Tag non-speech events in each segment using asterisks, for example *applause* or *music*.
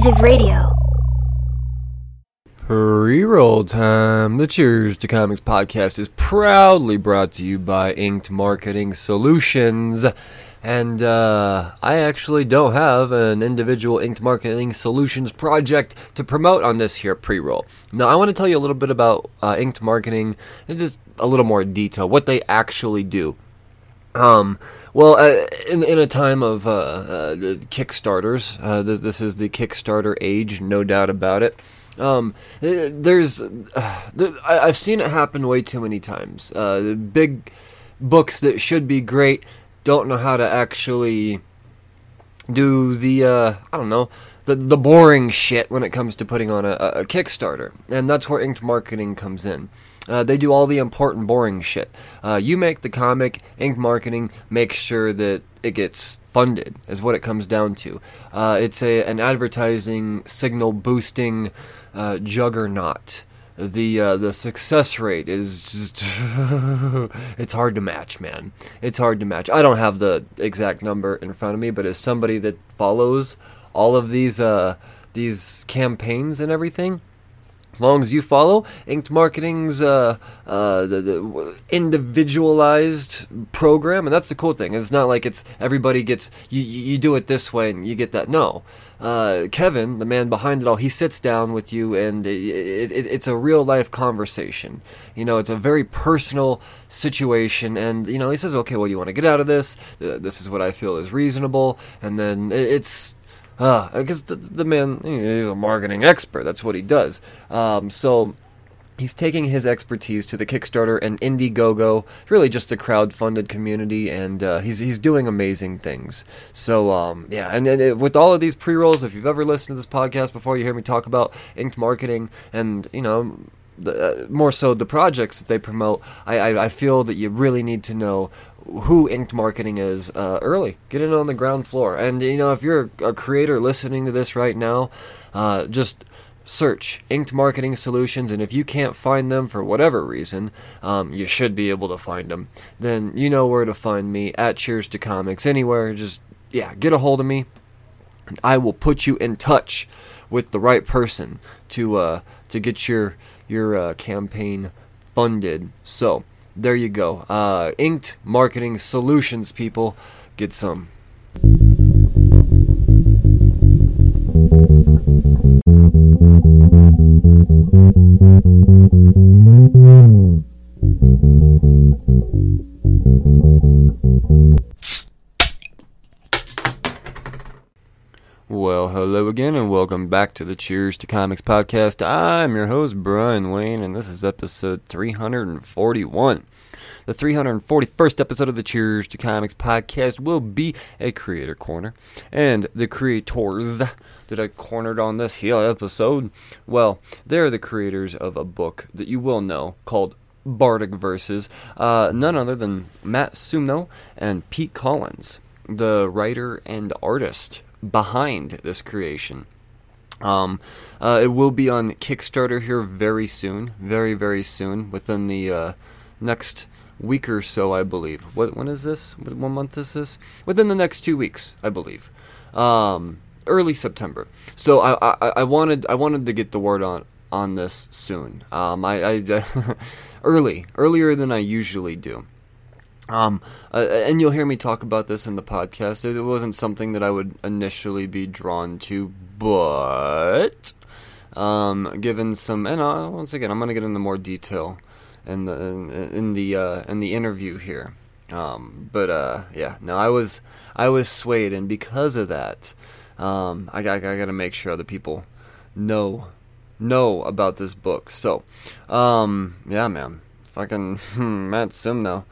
Age of Radio. Time. The Cheers to Comics podcast is proudly brought to you by Inked Marketing Solutions. And uh, I actually don't have an individual Inked Marketing Solutions project to promote on this here pre roll. Now, I want to tell you a little bit about uh, Inked Marketing and just a little more detail, what they actually do. Um, well, uh, in in a time of uh, uh, Kickstarters, uh, this, this is the Kickstarter age, no doubt about it. Um, uh, there's, uh, th- I, I've seen it happen way too many times. Uh, big books that should be great don't know how to actually do the uh, I don't know the the boring shit when it comes to putting on a, a Kickstarter, and that's where Inked Marketing comes in. Uh, they do all the important, boring shit. Uh, you make the comic, Inked Marketing makes sure that it gets funded, is what it comes down to. Uh, it's a an advertising signal boosting uh, juggernaut. The uh, the success rate is just *laughs* it's hard to match, man. It's hard to match. I don't have the exact number in front of me, but as somebody that follows all of these uh, these campaigns and everything, as long as you follow Inked Marketing's uh, uh, the, the individualized program, and that's the cool thing. It's not like it's everybody gets you. You do it this way and you get that. No, uh, Kevin, the man behind it all, he sits down with you, and it, it, it's a real life conversation. You know, it's a very personal situation, and you know, he says, "Okay, well, you want to get out of this? This is what I feel is reasonable," and then it's uh, guess the, the man, he's a marketing expert. That's what he does. Um, so he's taking his expertise to the Kickstarter and Indiegogo, really just a crowd-funded community, and uh, he's he's doing amazing things. So um, yeah, and, and it, with all of these pre-rolls, if you've ever listened to this podcast before, you hear me talk about inked marketing, and you know. The, uh, more so the projects that they promote, I, I, I feel that you really need to know who inked marketing is uh, early. Get in on the ground floor. And you know, if you're a creator listening to this right now, uh, just search inked marketing solutions and if you can't find them for whatever reason um, you should be able to find them then you know where to find me at cheers to comics anywhere just yeah get a hold of me and i will put you in touch with the right person to uh, to get your your uh, campaign funded so there you go. Uh, Inked Marketing Solutions, people. Get some. Back to the Cheers to Comics podcast. I'm your host, Brian Wayne, and this is episode 341. The 341st episode of the Cheers to Comics podcast will be a creator corner. And the creators that I cornered on this here episode, well, they're the creators of a book that you will know called Bardic Verses, uh, none other than Matt Sumno and Pete Collins, the writer and artist behind this creation. Um, uh, it will be on Kickstarter here very soon, very very soon, within the uh, next week or so, I believe. What when is this? What, what month is this? Within the next two weeks, I believe. Um, early September. So I, I, I wanted I wanted to get the word on on this soon. Um, I, I *laughs* early earlier than I usually do. Um, uh, and you'll hear me talk about this in the podcast. It, wasn't something that I would initially be drawn to, but um, given some, and uh, once again, I'm going to get into more detail in the in, in the uh, in the interview here. Um, but uh, yeah, no, I was I was swayed, and because of that, um, I, I, I got to make sure other people know know about this book. So, um, yeah, man, fucking *laughs* hmm, Matt Sumno.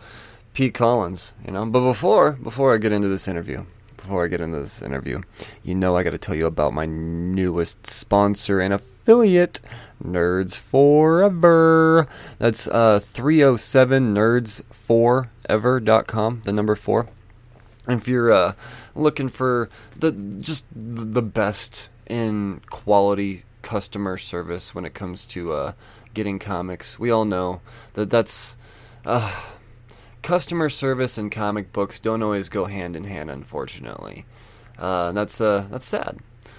Pete Collins, you know. But before before I get into this interview, before I get into this interview, you know I got to tell you about my newest sponsor and affiliate, Nerds Forever. That's uh 307nerds4ever.com, the number 4. If you're uh looking for the just the best in quality customer service when it comes to uh getting comics, we all know that that's uh customer service and comic books don't always go hand in hand, unfortunately. Uh, that's uh, that's sad.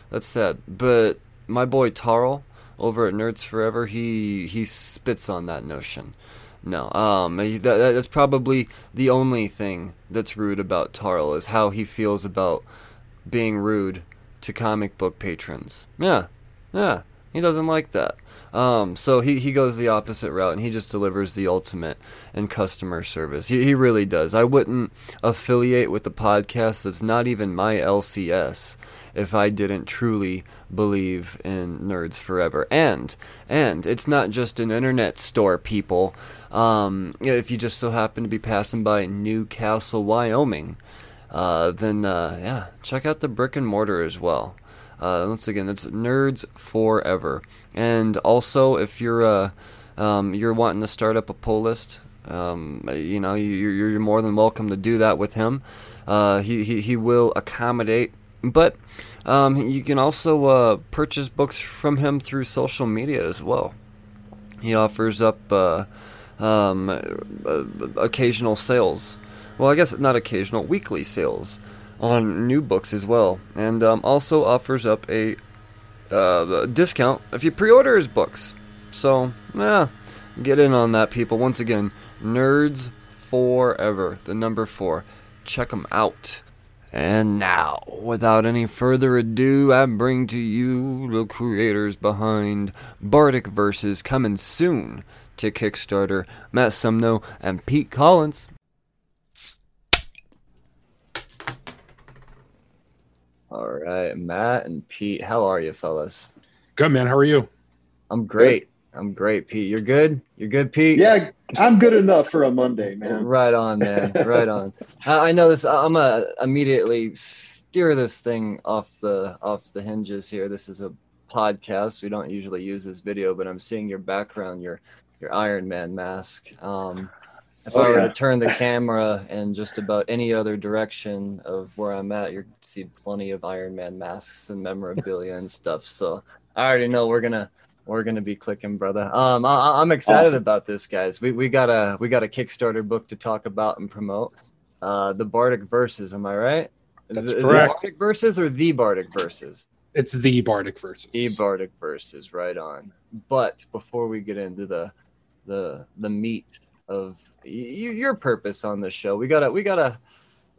That's sad. But my boy Tarl over at Nerds Forever, he he spits on that notion. No, um, that, that's probably the only thing that's rude about Tarl is how he feels about being rude to comic book patrons. Yeah, yeah, he doesn't like that. Um, so he, he goes the opposite route and he just delivers the ultimate in customer service. He, he really does. I wouldn't affiliate with the podcast that's not even my LCS if I didn't truly believe in Nerds Forever. And and it's not just an internet store, people. Um, if you just so happen to be passing by Newcastle, Wyoming, uh, then uh, yeah, check out the brick and mortar as well. Uh, once again, it's Nerds Forever. And also, if you're uh, um, you're wanting to start up a pull list, um, you know, you're, you're more than welcome to do that with him. Uh, he, he he will accommodate, but um, you can also uh, purchase books from him through social media as well. He offers up uh, um, uh, occasional sales. Well, I guess not occasional, weekly sales on new books as well, and um, also offers up a uh, discount if you pre-order his books. So, yeah, get in on that, people. Once again, Nerds Forever, the number four. Check them out. And now, without any further ado, I bring to you the creators behind Bardic Verses coming soon to Kickstarter, Matt Sumno and Pete Collins. All right, Matt and Pete, how are you, fellas? Good, man. How are you? I'm great. I'm great, Pete. You're good. You're good, Pete. Yeah, I'm good enough for a Monday, man. Right on, man. right on. I, I know this. I'm gonna immediately steer this thing off the off the hinges here. This is a podcast. We don't usually use this video, but I'm seeing your background, your your Iron Man mask. Um, if Oh, I were yeah. to turn the camera in just about any other direction of where I'm at, you'd see plenty of Iron Man masks and memorabilia and stuff. So I already know we're gonna we're gonna be clicking, brother. Um, I, I'm excited Awesome. about this, guys. We we got a we got a Kickstarter book to talk about and promote. Uh, the Bardic Verses. Am I right? Is That's it- is correct. it Bardic Verses or the Bardic Verses? It's the Bardic versus. The Bardic verses, right on. But before we get into the the the meat of y- your purpose on the show, we gotta we gotta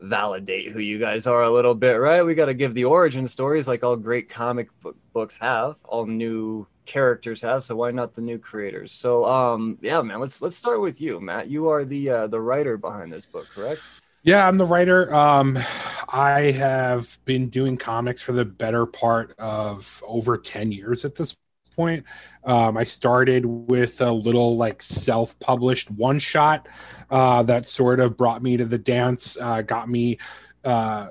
validate who you guys are a little bit, right? We gotta give the origin stories like all great comic book books have, all new characters have. So why not the new creators? So um yeah, man, let's let's start with you, Matt. You are the uh, the writer behind this book, correct? Yeah, I'm the writer. Um, I have been doing comics for the better part of over 10 years at this point. Um, I started with a little like self published one shot uh, that sort of brought me to the dance, uh, got me, uh,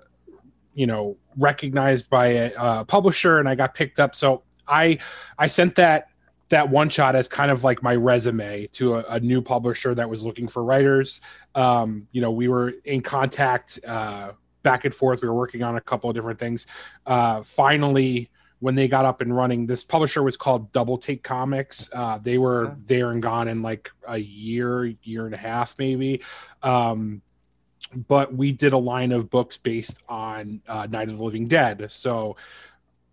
you know, recognized by a uh, publisher, and I got picked up. So I I sent that that one shot as kind of like my resume to a, a new publisher that was looking for writers um, you know, we were in contact uh, back and forth. We were working on a couple of different things. Uh, finally, when they got up and running, this publisher was called Double Take Comics. Uh, they were Okay. there and gone in like a year, year and a half, maybe. Um, but we did a line of books based on uh, Night of the Living Dead. So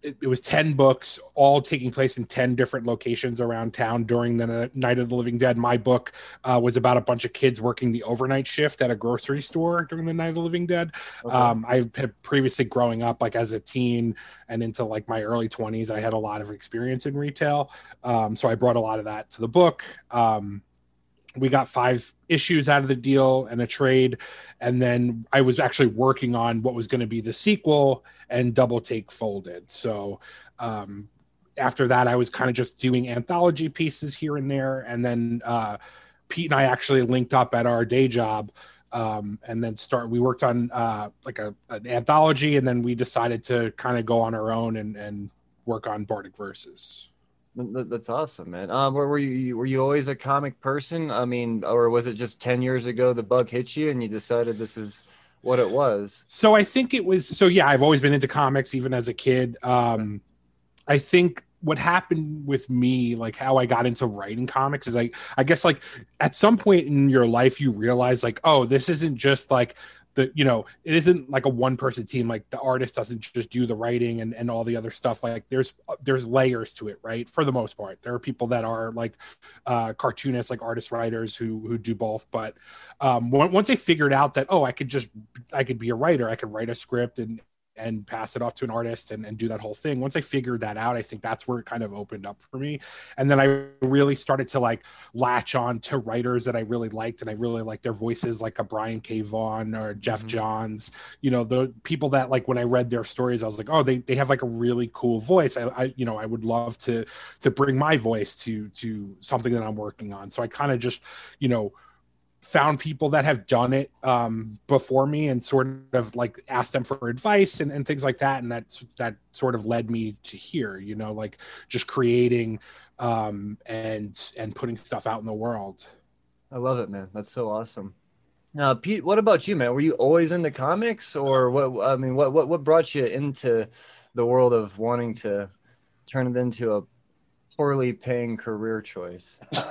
it, it was 10 books, all taking place in 10 different locations around town during the Night of the Living Dead. My book uh, was about a bunch of kids working the overnight shift at a grocery store during the Night of the Living Dead. Um, I had previously growing up, like as a teen and into like my early 20s, I had a lot of experience in retail. Um, so I brought a lot of that to the book. Um, we got five issues out of the deal and a trade. And then I was actually working on what was going to be the sequel, and Double Take folded. So um, after that, I was kind of just doing anthology pieces here and there. And then uh, Pete and I actually linked up at our day job um, and then start we worked on uh, like a an anthology and then we decided to kind of go on our own and and work on bardic verses That's awesome, man. Um, were, were you were you always a comic person? I mean, or was it just ten years ago the bug hit you and you decided this is what it was? so i think it was so yeah i've always been into comics even as a kid um i think what happened with me like how i got into writing comics is like i guess like at some point in your life you realize like oh this isn't just like the you know it isn't like a one person team like the artist doesn't just do the writing and, and all the other stuff like there's there's layers to it right? For the most part. There are people that are like uh cartoonists like artist writers who who do both but um once they figured out that oh i could just i could be a writer i could write a script and and pass it off to an artist and, and do that whole thing. Once i figured that out i think that's where it kind of opened up for me. And then i really started to like latch on to writers that i really liked and i really liked their voices like a brian k. Vaughan or jeff Mhm. johns. You know the people that like when i read their stories i was like oh they, they have like a really cool voice. I, I you know i would love to to bring my voice to to something that i'm working on. So i kind of just you know found people that have done it um, before me and sort of like asked them for advice and, and things like that and that's that sort of led me to here you know like just creating um, and and putting stuff out in the world I love it, man. That's so awesome. Now, Pete, what about you, man? Were you always into comics, or what? I mean, what what what brought you into the world of wanting to turn it into a poorly paying career choice? *laughs* *laughs*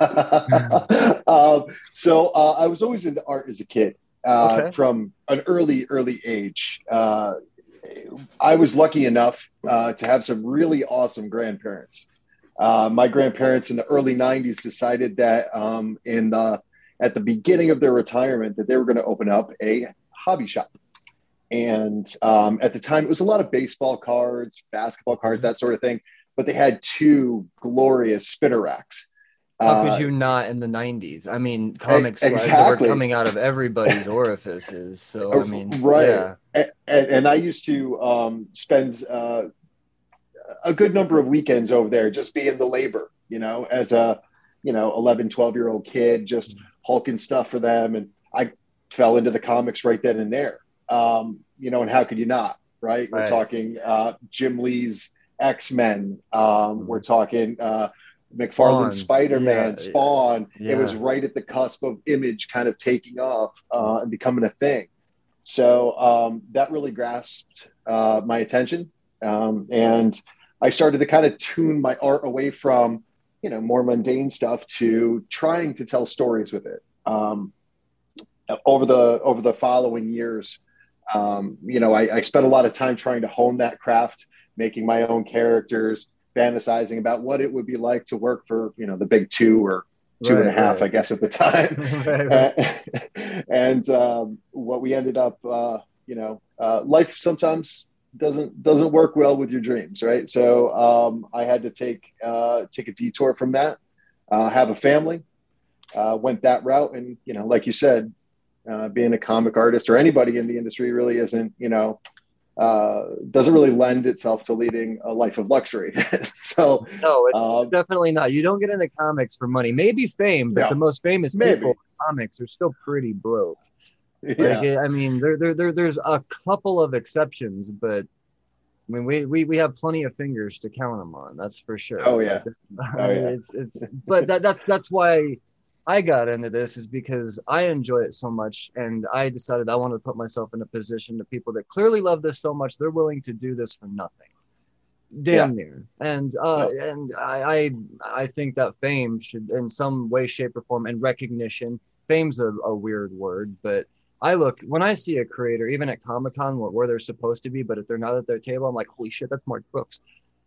um, so uh, I was always into art as a kid uh, Okay. from an early, early age. Uh, I was lucky enough uh, to have some really awesome grandparents. Uh, my grandparents in the early '90s decided that um, in the at the beginning of their retirement that they were going to open up a hobby shop. And um, at the time, it was a lot of baseball cards, basketball cards, that sort of thing. But they had two glorious spinner racks. How Uh, could you not in the '90s? I mean, comics were- exactly. were coming out of everybody's orifices. So I mean, right yeah, and, and, and i used to um, spend uh, a good number of weekends over there just being the labor you know as a you know 11 12 year old kid just hulking stuff for them and i fell into the comics right then and there um, you know and how could you not right we're talking uh, jim lee's x-men um, we're talking uh, McFarlane Spider-Man, Yeah, Spawn. yeah. It was right at the cusp of Image kind of taking off uh, and becoming a thing. So um, that really grasped uh, my attention, um, and I started to kind of tune my art away from, you know, more mundane stuff to trying to tell stories with it. Um, over the over the following years, um, you know, I, I spent a lot of time trying to hone that craft, making my own characters, fantasizing about what it would be like to work for, you know, the big two or two and a half, right. I guess, at the time. *laughs* Right, right. *laughs* And um, what we ended up, uh, you know, uh, life sometimes doesn't doesn't work well with your dreams, right? So um, I had to take uh, take a detour from that, uh, have a family, uh, went that route, and you know, like you said, uh, being a comic artist or anybody in the industry really isn't, you know. Uh, doesn't really lend itself to leading a life of luxury. *laughs* so No, it's, it's Um, definitely not. You don't get into comics for money. Maybe fame, but the most famous Maybe. people in comics are still pretty broke. yeah, Like, I mean, there, there, there, there's a couple of exceptions, but I mean, we, we, we have plenty of fingers to count them on. That's for sure. Oh, yeah. But, *laughs* Oh, yeah. It's, it's, but that, that's, that's why I got into this is because I enjoy it so much, and I decided I wanted to put myself in a position to people that clearly love this so much they're willing to do this for nothing, damn yeah. near. And uh, yeah. and I, I I think that fame should, in some way, shape, or form, and recognition. Fame's a, a weird word, but I look when I see a creator, even at Comic Con, where, where, they're supposed to be, but if they're not at their table, I'm like, holy shit, that's Mark Brooks.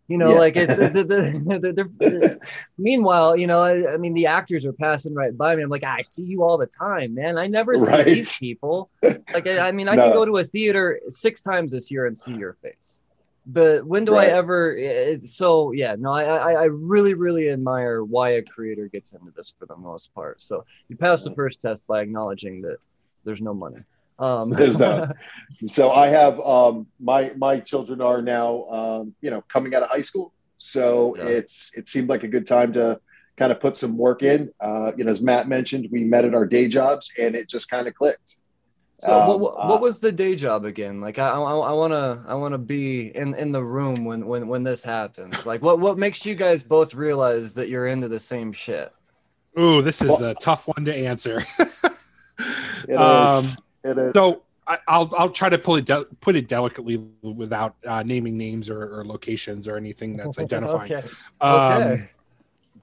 You know, yeah. like it's uh, *laughs* the, the, the, meanwhile, you know, I, I, mean, the actors are passing right by me. I'm like, I see you all the time, man. I never see right. these people. Like, I, I mean, I no. can go to a theater six times this year and see your face. But when do right. I ever? So yeah, no, I, I I really really admire why a creator gets into this for the most part. So you pass the first test by acknowledging that there's no money. Um, *laughs* There's no. *laughs* so I have um, my my children are now um, you know coming out of high school, so yeah. it's it seemed like a good time to kind of put some work in. Uh, you know, as Matt mentioned, we met at our day jobs, and it just kind of clicked. So um, what, what, uh, was the day job again? Like I, I, I wanna I wanna be in, in the room when, when when this happens. Like what what makes you guys both realize that you're into the same shit? Ooh, this is well, a tough one to answer. *laughs* it um, is. It is. So I, will I'll try to pull it de- put it delicately without uh, naming names or, or, locations or anything that's *laughs* identifying. okay. Um, okay.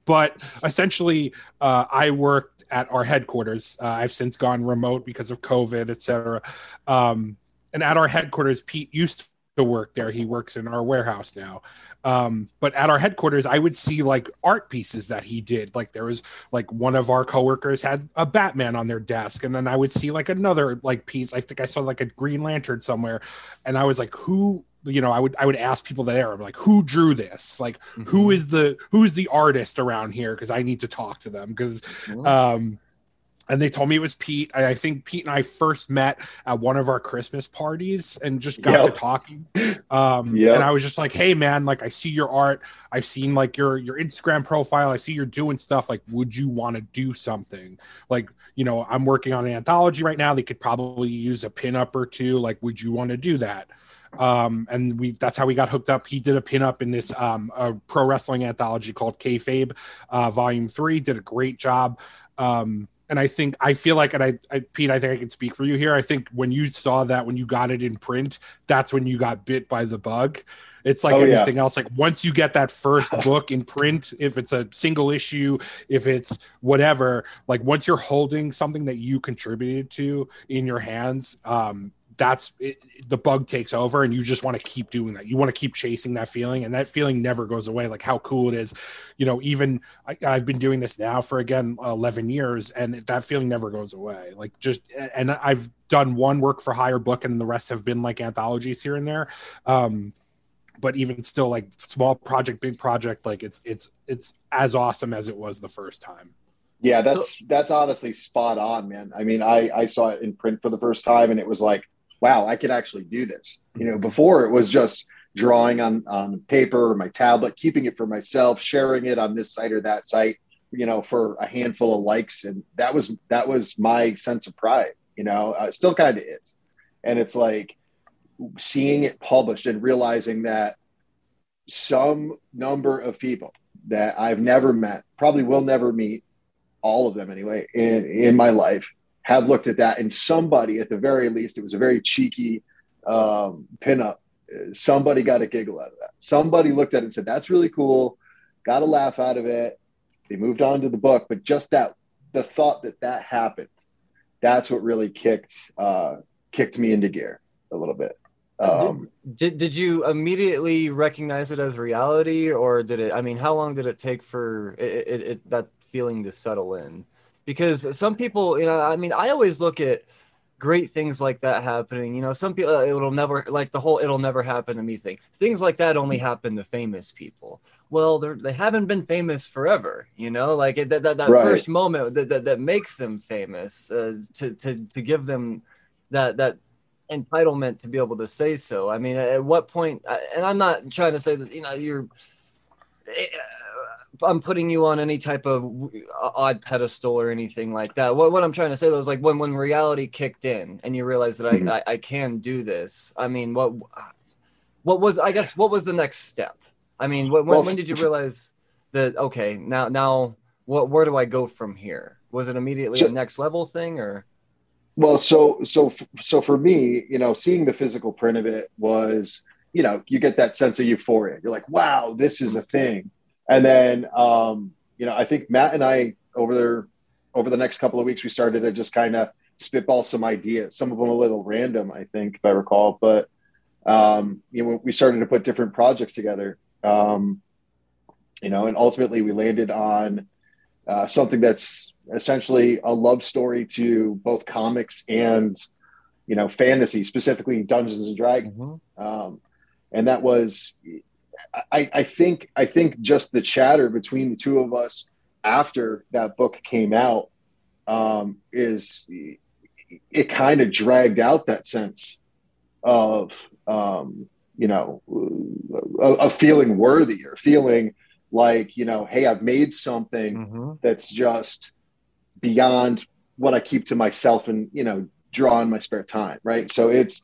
But essentially, uh, I worked at our headquarters. Uh, I've since gone remote because of COVID, etc. Um, and at our headquarters, Pete used to work there. He works in our warehouse now. Um, but at our headquarters, I would see like art pieces that he did. Like there was like one of our coworkers had a Batman on their desk, and then I would see like another like piece. I think I saw like a Green Lantern somewhere, and I was like, who? You know, I would I would ask people there, I'm like, who drew this? Like, mm-hmm. who is the who's the artist around here? Because I need to talk to them. Because mm-hmm. um, and they told me it was Pete. I, I, think Pete and I first met at one of our Christmas parties and just got yep. to talking. Um, yep. and I was just like, "Hey, man! Like, I see your art. I've seen like your your Instagram profile. I see you're doing stuff. Like, would you want to do something? Like, you know, I'm working on an anthology right now. They could probably use a pinup or two. Like, would you want to do that?" Um, and we that's how we got hooked up. He did a pinup in this um, a pro wrestling anthology called Kayfabe, uh, Volume Three. Did a great job. Um, and I think I feel like, and I, I, Pete, I think I can speak for you here. I think when you saw that, when you got it in print, that's when you got bit by the bug. It's like oh, anything yeah. else. Like once you get that first *laughs* book in print, if it's a single issue, if it's whatever, like once you're holding something that you contributed to in your hands, um, that's it, the bug takes over and you just want to keep doing that. You want to keep chasing that feeling and that feeling never goes away like how cool it is. You know even I, have been doing this now for again 11 years and that feeling never goes away. Like just and i've done one work for hire book and the rest have been like anthologies here and there. Um but even still like small project big project like it's it's it's as awesome as it was the first time. Yeah that's so, that's honestly spot on man. I mean i i saw it in print for the first time and it was like wow, I could actually do this. You know, before it was just drawing on on paper or my tablet, keeping it for myself, sharing it on this site or that site, you know, for a handful of likes, and that was that was my sense of pride. You know, uh, still kind of is, and it's like seeing it published and realizing that some number of people that I've never met, probably will never meet, all of them anyway, in in my life have looked at that and somebody at the very least it was a very cheeky um, pinup. Somebody got a giggle out of that. Somebody looked at it and said that's really cool. Got a laugh out of it. They moved on to the book but just that the thought that that happened that's what really kicked uh, kicked me into gear a little bit. Um, did, did, did you immediately recognize it as reality or did it i mean how long did it take for it, it, it that feeling to settle in because some people, you know, I mean, I always look at great things like that happening. You know, some people uh, it'll never like the whole it'll never happen to me thing. Things like that only happen to famous people. Well, they're they haven't been famous forever. You know, like that that, that right. first moment that, that that makes them famous uh, to to to give them that that entitlement to be able to say so. I mean, at what point? And I'm not trying to say that you know you're eh, I'm putting you on any type of odd pedestal or anything like that. What, what I'm trying to say though is like when when reality kicked in and you realized that mm-hmm. I, I, I can do this. I mean, what what was I guess what was the next step? I mean, when, well, when did you realize that okay now now what where do I go from here? was it immediately So- a next level thing or? Well, so so so for me, you know, seeing the physical print of it was, you know, you get that sense of euphoria. You're like, wow, this is a thing. And then, um, you know, I think Matt and I over there over the next couple of weeks, we started to just kind of spitball some ideas. Some of them a little random, I think, if I recall. But um, you know, we started to put different projects together. Um, you know, and ultimately we landed on uh, something that's essentially a love story to both comics and you know fantasy, specifically Dungeons and Dragons. Mhm. Um, and that was, I, I think, I think just the chatter between the two of us after that book came out um, is it kind of dragged out that sense of um, you know of, feeling worthy or feeling like you know hey i've made something Mhm. that's just beyond what I keep to myself and you know draw in my spare time, right? So it's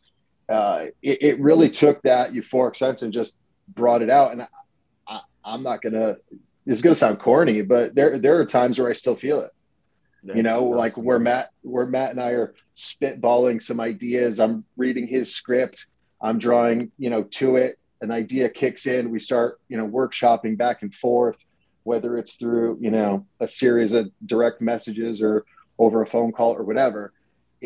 uh, it, it really took that euphoric sense and just brought it out. And I, I, I'm not gonna. It's gonna sound corny, but there there are times where I still feel it. Yeah, You know, like awesome. where Matt where Matt and I are spitballing some ideas. I'm reading his script. I'm drawing, you know, to it. An idea kicks in. We start, you know, workshopping back and forth whether it's through you know a series of direct messages or over a phone call or whatever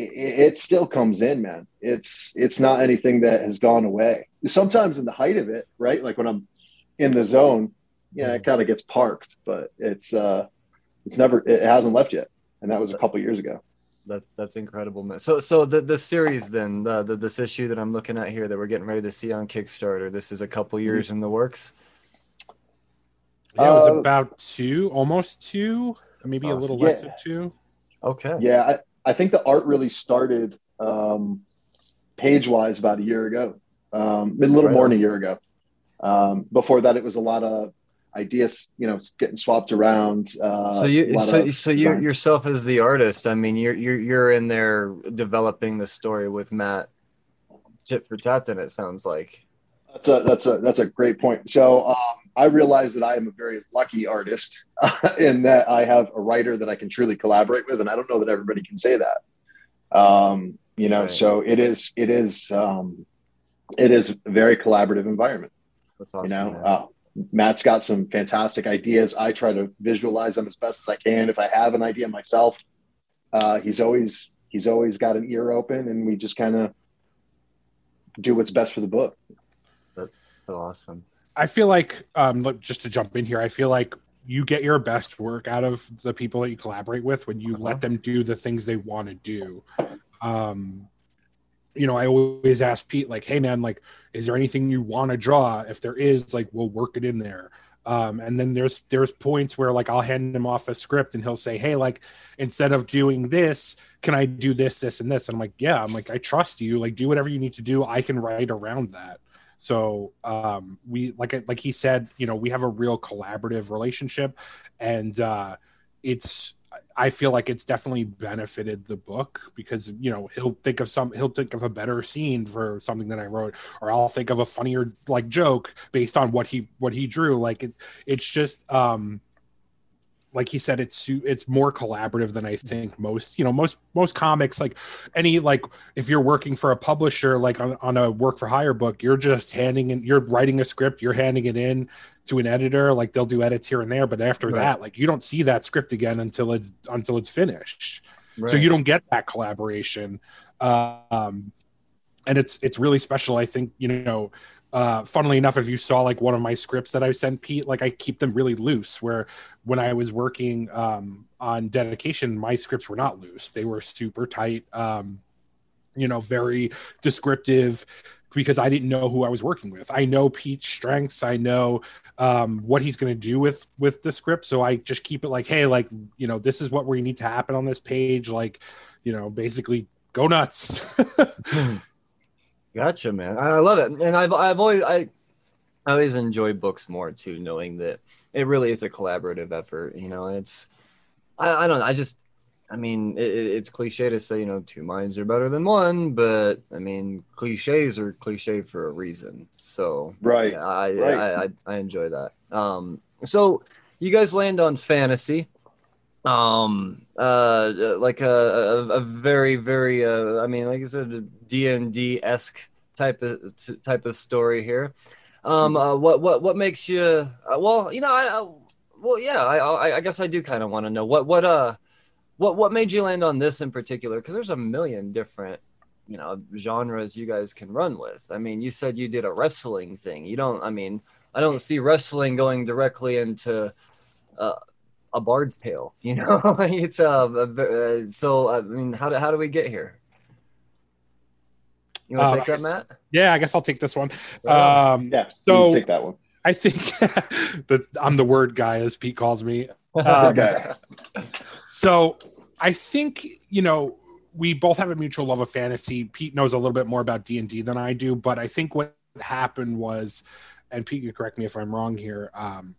it, it still comes in man it's it's not anything that has gone away sometimes in the height of it right like when i'm in the zone you know it kind of gets parked but it's uh it's never it hasn't left yet and that was a couple years ago That's that's incredible, man. So so the the series then the, the this issue that I'm looking at here that we're getting ready to see on Kickstarter. This is a couple years in the works. Yeah, it was Uh, about two, almost two, maybe a little less Yeah. than two. Okay. yeah i, think the art really started um page wise about a year ago um a little Right more on. than a year ago um before that it was a lot of ideas you know getting swapped around uh So you so so you yourself as the artist. I mean, you're you're you're in there developing the story with Matt tit for tat. Then it sounds like. That's a that's a that's a great point. So um, I realize that I am a very lucky artist *laughs* in that I have a writer that I can truly collaborate with, and I don't know that everybody can say that. Um, you know, Right. so it is it is um, it is a very collaborative environment. That's awesome. you know, uh, Matt's got some fantastic ideas. I try to visualize them as best as I can. If I have an idea myself, uh, he's always he's always got an ear open, and we just kind of do what's best for the book. That's so awesome. I feel like, um, look, just to jump in here, I feel like you get your best work out of the people that you collaborate with when you Uh-huh. let them do the things they want to do. Um, you know, I always ask Pete, like, hey, man, like, is there anything you want to draw? If there is, like, we'll work it in there. Um, and then there's there's points where like I'll hand him off a script and he'll say, hey, like instead of doing this, can I do this, this, and this? And I'm like, yeah, I'm like, I trust you. Like, do whatever you need to do. I can write around that. So um, we like like he said, you know, we have a real collaborative relationship, and uh, it's I feel like it's definitely benefited the book because you know he'll think of some he'll think of a better scene for something that I wrote, or I'll think of a funnier like joke based on what he what he drew. Like it, it's just um, like he said, it's it's more collaborative than I think most you know most most comics like any like if you're working for a publisher like on, on a work for hire book you're just handing in you're writing a script you're handing it in to an editor like they'll do edits here and there but after Right. that like you don't see that script again until it's until it's finished Right. so you don't get that collaboration um and it's it's really special i think you know uh funnily enough if you saw like one of my scripts that i sent pete like i keep them really loose where when i was working um on dedication my scripts were not loose. They were super tight um you know very descriptive because i didn't know who i was working with. I know pete's strengths. I know um, what he's going to do with with the script. So i just keep it like hey like you know this is what we need to happen on this page. Like you know basically go nuts *laughs* Gotcha, man. I love it, and I've I've always I, I always enjoy books more too, knowing that it really is a collaborative effort. You know, it's I, I don't. I just I mean, it- it's cliche to say you know two minds are better than one, but I mean cliches are cliche for a reason. So Right. yeah, I, right. I, I I enjoy that. Um, so you guys land on fantasy. Um uh like a a, a very very uh i mean like i said d&d esque type of type of story here. Um uh, what what what makes you uh, well you know i, I well yeah i i, I guess i do kind of want to know. What what uh what what made you land on this in particular? Because there's a million different you know genres you guys can run with. I mean you said you did a wrestling thing. You don't i mean i don't see wrestling going directly into uh, a bard's tale *laughs* you know *laughs* it's uh, a, uh so i mean how do, how do we get here you want to Um, take that matt Yeah, I guess I'll take this one. Um, Yeah, So- so take that one. I think *laughs* that I'm the word guy, as Pete calls me. Um, So I think you know we both have a mutual love of fantasy. Pete knows a little bit more about D and D than I do, but I think what happened was, and Pete can correct me if I'm wrong here. Um,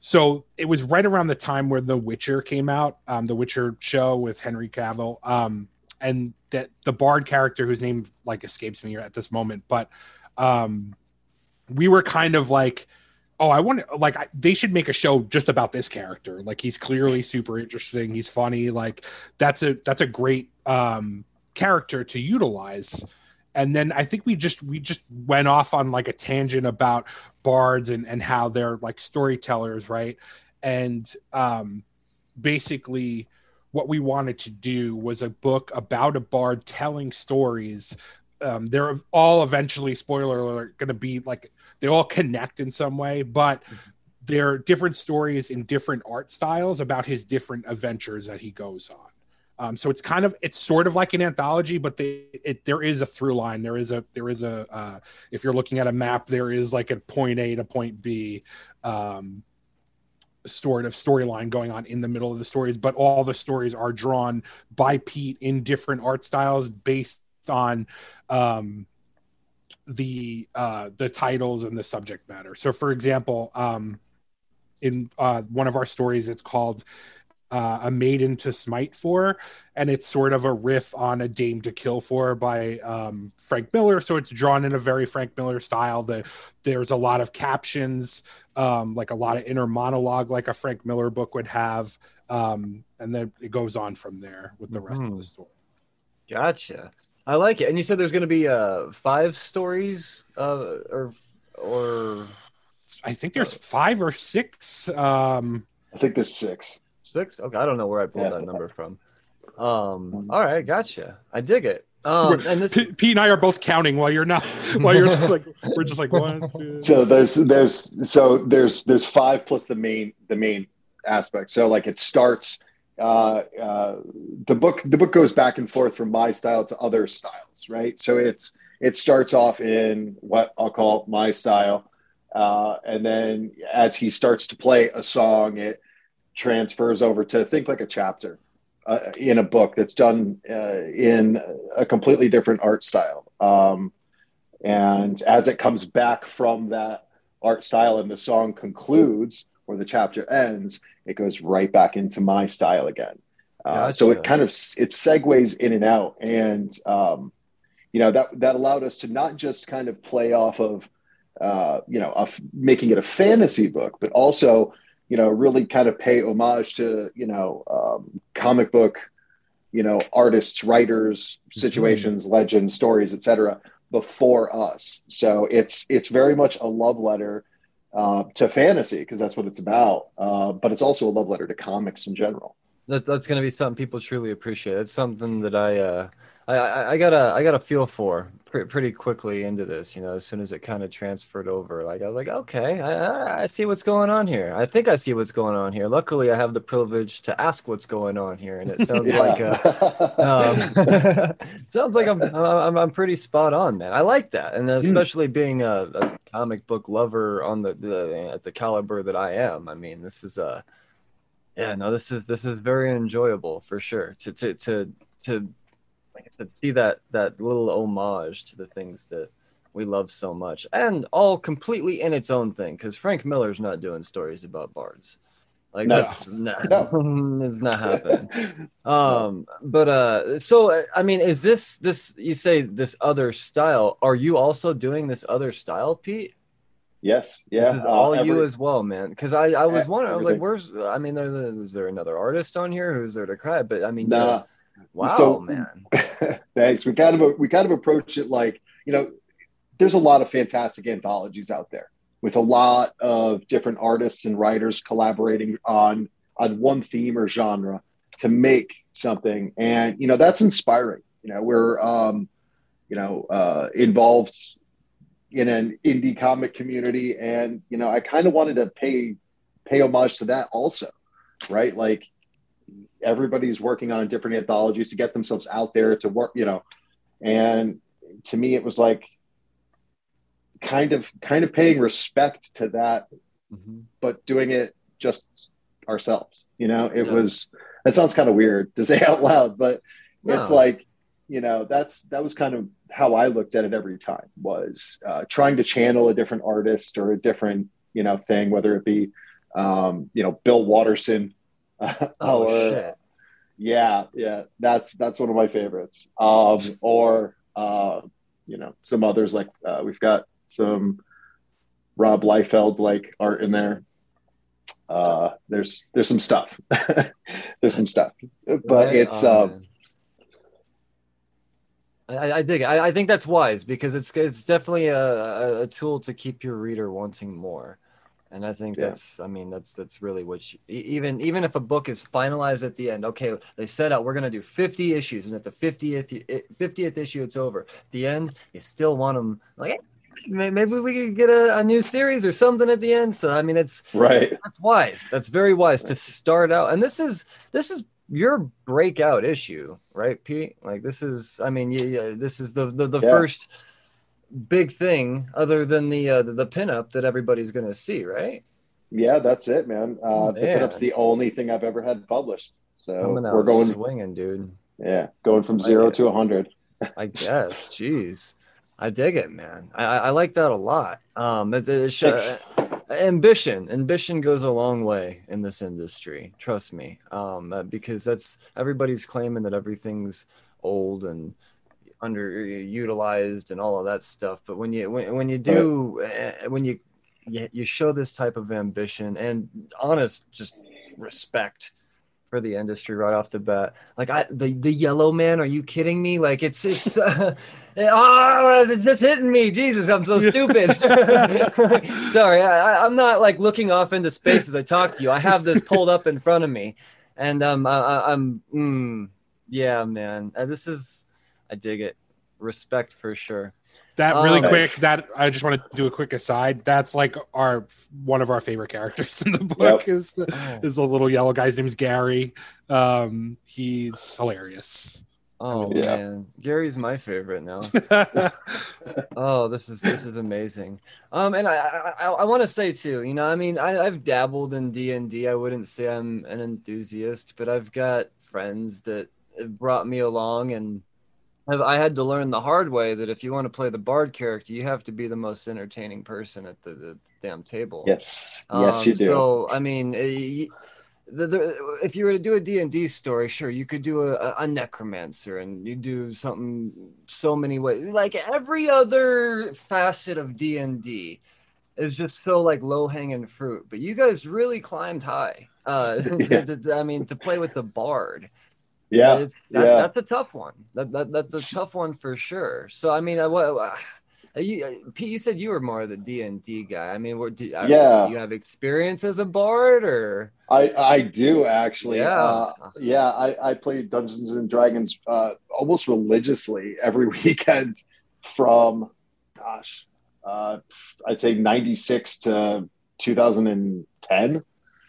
so it was right around the time where The Witcher came out, um, the Witcher show with Henry Cavill, um, and that the Bard character whose name like escapes me at this moment, but um, we were kind of like oh i want to like I, they should make a show just about this character. Like he's clearly super interesting. He's funny. Like that's a that's a great um character to utilize and then i think we just we just went off on like a tangent about bards and and how they're like storytellers right? And um basically what we wanted to do was a book about a bard telling stories. Um, they're all eventually spoiler alert going to be like they all connect in some way but they're different stories in different art styles about his different adventures that he goes on um, so it's kind of it's sort of like an anthology but they, it, there is a through line there is a there is a uh, if you're looking at a map there is like a point a to point b um, sort of storyline going on in the middle of the stories but all the stories are drawn by pete in different art styles based on um, the uh, the titles and the subject matter. So, for example, um, in uh, one of our stories, it's called uh, "A Maiden to Smite For," and it's sort of a riff on "A Dame to Kill For" by um, Frank Miller. So it's drawn in a very Frank Miller style. The there's a lot of captions, um, like a lot of inner monologue, like a Frank Miller book would have, um, and then it goes on from there with the rest of the story. gotcha i like it and you said there's going to be uh five stories uh or or I think there's five or six. Um, I think there's six. Six? Okay, I don't know where I pulled Yeah. that number from. Um, all right, gotcha. I dig it. Um, and this, P- Pete and I are both counting while you're not. *laughs* While you're just like, we're just like one, two. *laughs* So there's there's so there's there's five plus the main the main aspect. So like it starts uh, uh, the book the book goes back and forth from my style to other styles, right? So it's it starts off in what I'll call my style, uh, and then as he starts to play a song, it transfers over to think like a chapter uh, in a book that's done uh, in a completely different art style. Um, and as it comes back from that art style and the song concludes or the chapter ends, it goes right back into my style again. Uh, So it kind of it segues in and out, and um, you know that that allowed us to not just kind of play off of uh, you know of making it a fantasy book, but also you know really kind of pay homage to you know um, comic book you know artists, writers, situations, legends, stories, etc. Before us, so it's it's very much a love letter uh, to fantasy because that's what it's about. Uh, but it's also a love letter to comics in general. that, that's going to be something people truly appreciate. It's something that I, uh, I, I, I got a, I got a feel for pretty quickly into this. You know, as soon as it kind of transferred over, like I was like, okay, I, I- see what's going on here. I think I see what's going on here. Luckily, I have the privilege to ask what's going on here, and it sounds like. Uh, um, *laughs* *laughs* sounds like I'm, I'm I'm pretty spot on, man. I like that, and especially being a, a comic book lover on the, the at the caliber that I am. I mean, this is a yeah, no, this is this is very enjoyable for sure. To to to to like I said, see that that little homage to the things that we love so much, and all completely in its own thing. Because Frank Miller's not doing stories about bards. Like No. that's not, *laughs* it's not happening um but uh so i mean is this this you say this other style are you also doing this other style pete Yes, yeah. This is uh, all you as well, man. Because I, I was wondering, I was like, where's? I mean, there- is there another artist on here who's there to cry? But I mean, Nah. Wow, So- man. *laughs* Thanks. We kind of we kind of approach it like you know, there's a lot of fantastic anthologies out there with a lot of different artists and writers collaborating on on one theme or genre to make something, and you know that's inspiring. You know, we're um, you know uh, involved in an indie comic community, and you know I kind of wanted to pay pay homage to that also, right? Like everybody's working on different anthologies to get themselves out there to work, you know. And to me, it was like kind of kind of paying respect to that, Mhm. but doing it just ourselves. You know, it Yeah. was that sounds kind of weird to say *laughs* out loud, but it's like you know that's that was kind of how I looked at it every time was uh, trying to channel a different artist or a different you know thing, whether it be um, you know Bill Watterson. *laughs* Oh or, shit. yeah, yeah, that's that's one of my favorites. Um, or uh, you know, some others like uh, we've got some Rob Liefeld like art in there. Uh, there's there's some stuff. *laughs* there's some stuff, but it's um. I, I dig it. I, I think that's wise because it's it's definitely a, a tool to keep your reader wanting more. And I think Yeah. that's, I mean, that's that's really what you, even even if a book is finalized at the end, okay, they set out we're gonna do 50 issues, and at the 50th 50th issue it's over. At the end, you still want them like, "Eh, maybe we could get a, a new series or something at the end. So I mean, it's right. that's wise. That's very wise to start out. And this is this is your breakout issue, right, Pete? Like this is, I mean, yeah, this is the the, the Yeah. first big thing other than the uh, the, the pinup that everybody's gonna see, right? Yeah, that's it, man. Uh, the Man. pinup's the only thing I've ever had published. So we're going, swinging, dude. yeah, going from zero to a hundred. I guess. *laughs* Jeez, I dig it, man. I, I like that a lot. Um, it, it sh- ambition, ambition goes a long way in this industry. Trust me. Um, uh, because that's everybody's claiming that everything's old and underutilized and all of that stuff. But when you when, when you do uh, when you, you you show this type of ambition and honest just respect for the industry right off the bat. Like I the the yellow man, are you kidding me? Like it's it's uh, *laughs* oh, it's just hitting me. Jesus, I'm so stupid. *laughs* Sorry, I, I'm not like looking off into space as I talk to you. I have this pulled up in front of me, and um, I, I'm mm, yeah, man. Uh, this is I dig it. Respect for sure. That really quick. nice. That I just want to do a quick aside. That's like our one of our favorite characters *laughs* in the book Yep. is the Oh. is the little yellow guy's name is Gary. Um, he's hilarious. Oh Yeah. man, Gary's my favorite now. *laughs* Oh, this is this is amazing. Um, and I I, I, I want to say too, you know, I mean, I, I've dabbled in D and I wouldn't say I'm an enthusiast, but I've got friends that have brought me along, and I've, I had to learn the hard way that if you want to play the bard character, you have to be the most entertaining person at the, the damn table. Yes, yes, you Um, do. So I mean, uh, the, the, if you were to do a D and D story, sure, you could do a, a necromancer, and you do something so many ways. Like every other facet of D and D is just so like low hanging fruit. But you guys really climbed high. Uh, *laughs* *laughs* to- to- I mean, to play with the bard. Yeah, that, yeah. that's a tough one. That, that that's a tough one for sure. So I mean, I, what, uh, you, uh, Pete, you said you were more of the D and D guy. I mean, what, do, I- Yeah. do you have experience as a bard or? I I do actually. Yeah. Uh, yeah, I, I played Dungeons and Dragons uh, almost religiously every *laughs* weekend from, gosh, uh, I'd say '96 to 2010,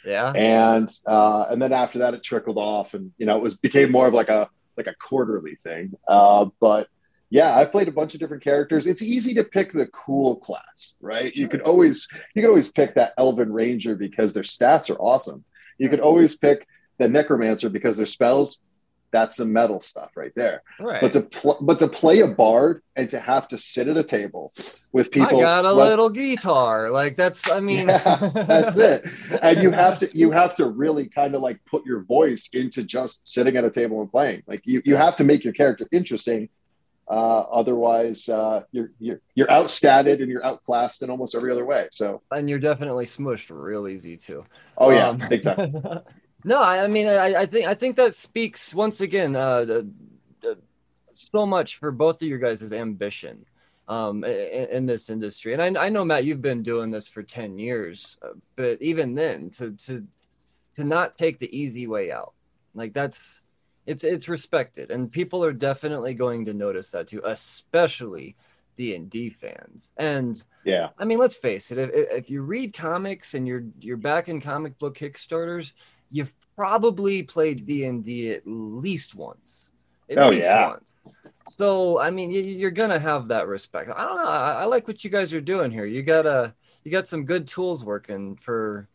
Yeah. and uh, and then after that it trickled off, and you know it was became more of like a like a quarterly thing. Uh, but yeah, I've played a bunch of different characters. It's easy to pick the cool class, right? You could always you could always pick that Elven Ranger because their stats are awesome. You could always pick the Necromancer because their spells. That's some metal stuff right there. Right. But to pl- but to play a bard and to have to sit at a table with people, I got a like- little guitar. Like that's. I mean. Yeah, that's it. *laughs* And you have to you have to really kind of like put your voice into just sitting at a table and playing. Like you you have to make your character interesting. Uh, otherwise, uh, you're you're you're outstatted and you're outclassed in almost every other way. So, and you're definitely smushed real easy too. oh yeah, Um, big time. *laughs* no, I, I mean, I, I think I think that speaks once again uh, so much for both of your guys' ambition um, in, in this industry. And I, I know Matt, you've been doing this for ten years, uh, but even then, to to to not take the easy way out, like that's it's it's respected, and people are definitely going to notice that too, especially D and D fans. And Yeah, I mean, let's face it. If, if you read comics and you're you're back in comic book Kickstarters, you've probably played D and D at least once. At Oh, least yeah. once. So I mean, you, you're gonna have that respect. I don't know. I, I like what you guys are doing here. You got a you got some good tools working for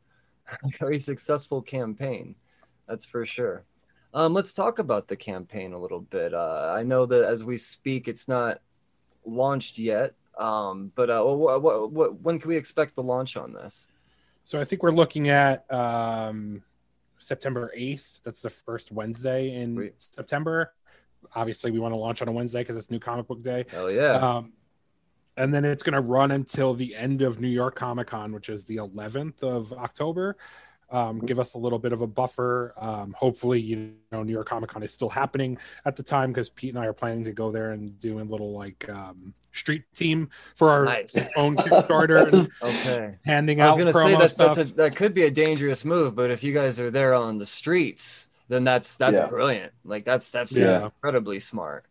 a very successful campaign. That's for sure. Um, let's talk about the campaign a little bit. Uh, I know that as we speak, it's not launched yet. Um, but uh, what, what, what, when can we expect the launch on this? So I think we're looking at um, September 8th. That's the first Wednesday in Sweet. September. Obviously, we want to launch on a Wednesday because it's New Comic Book Day. Hell yeah! Um, and then it's going to run until the end of New York Comic Con, which is the 11th of October. Um, give us a little bit of a buffer. Um, hopefully, you know, New York Comic Con is still happening at the time because Pete and I are planning to go there and do a little like um, street team for our Nice. own Kickstarter and *laughs* Okay. handing out. I was gonna promo say that's, stuff. that's a, that could be a dangerous move, but if you guys are there on the streets, then that's that's Yeah. brilliant. Like that's that's Yeah. incredibly smart.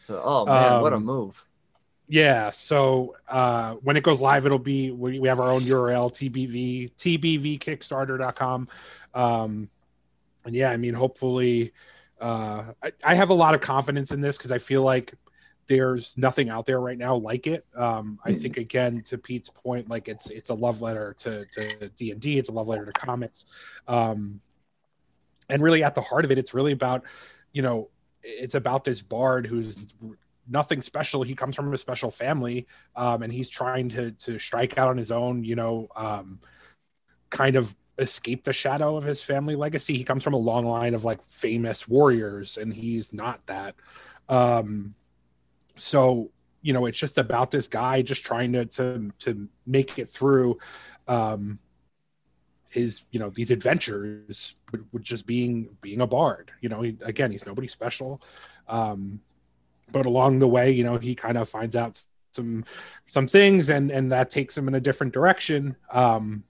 So, oh man, what a Um, move! Yeah. So uh, when it goes live, it'll be we, we have our own URL TBV TBVKickstarter.com. Um, and yeah, I mean, hopefully, uh, I, I have a lot of confidence in this because I feel like there's nothing out there right now like it. Um, I think again to Pete's point, like it's it's a love letter to to D and D. It's a love letter to comics. Um, and really at the heart of it, it's really about you know it's about this bard who's nothing special. He comes from a special family, um, and he's trying to to strike out on his own. You know, um, kind of escape the shadow of his family legacy. He comes from a long line of like famous warriors, and he's not that. Um, so you know, it's just about this guy just trying to to to make it through. Um, his you know these adventures with, just being being a bard you know he, again he's nobody special um but along the way you know he kind of finds out some some things and and that takes him in a different direction. Um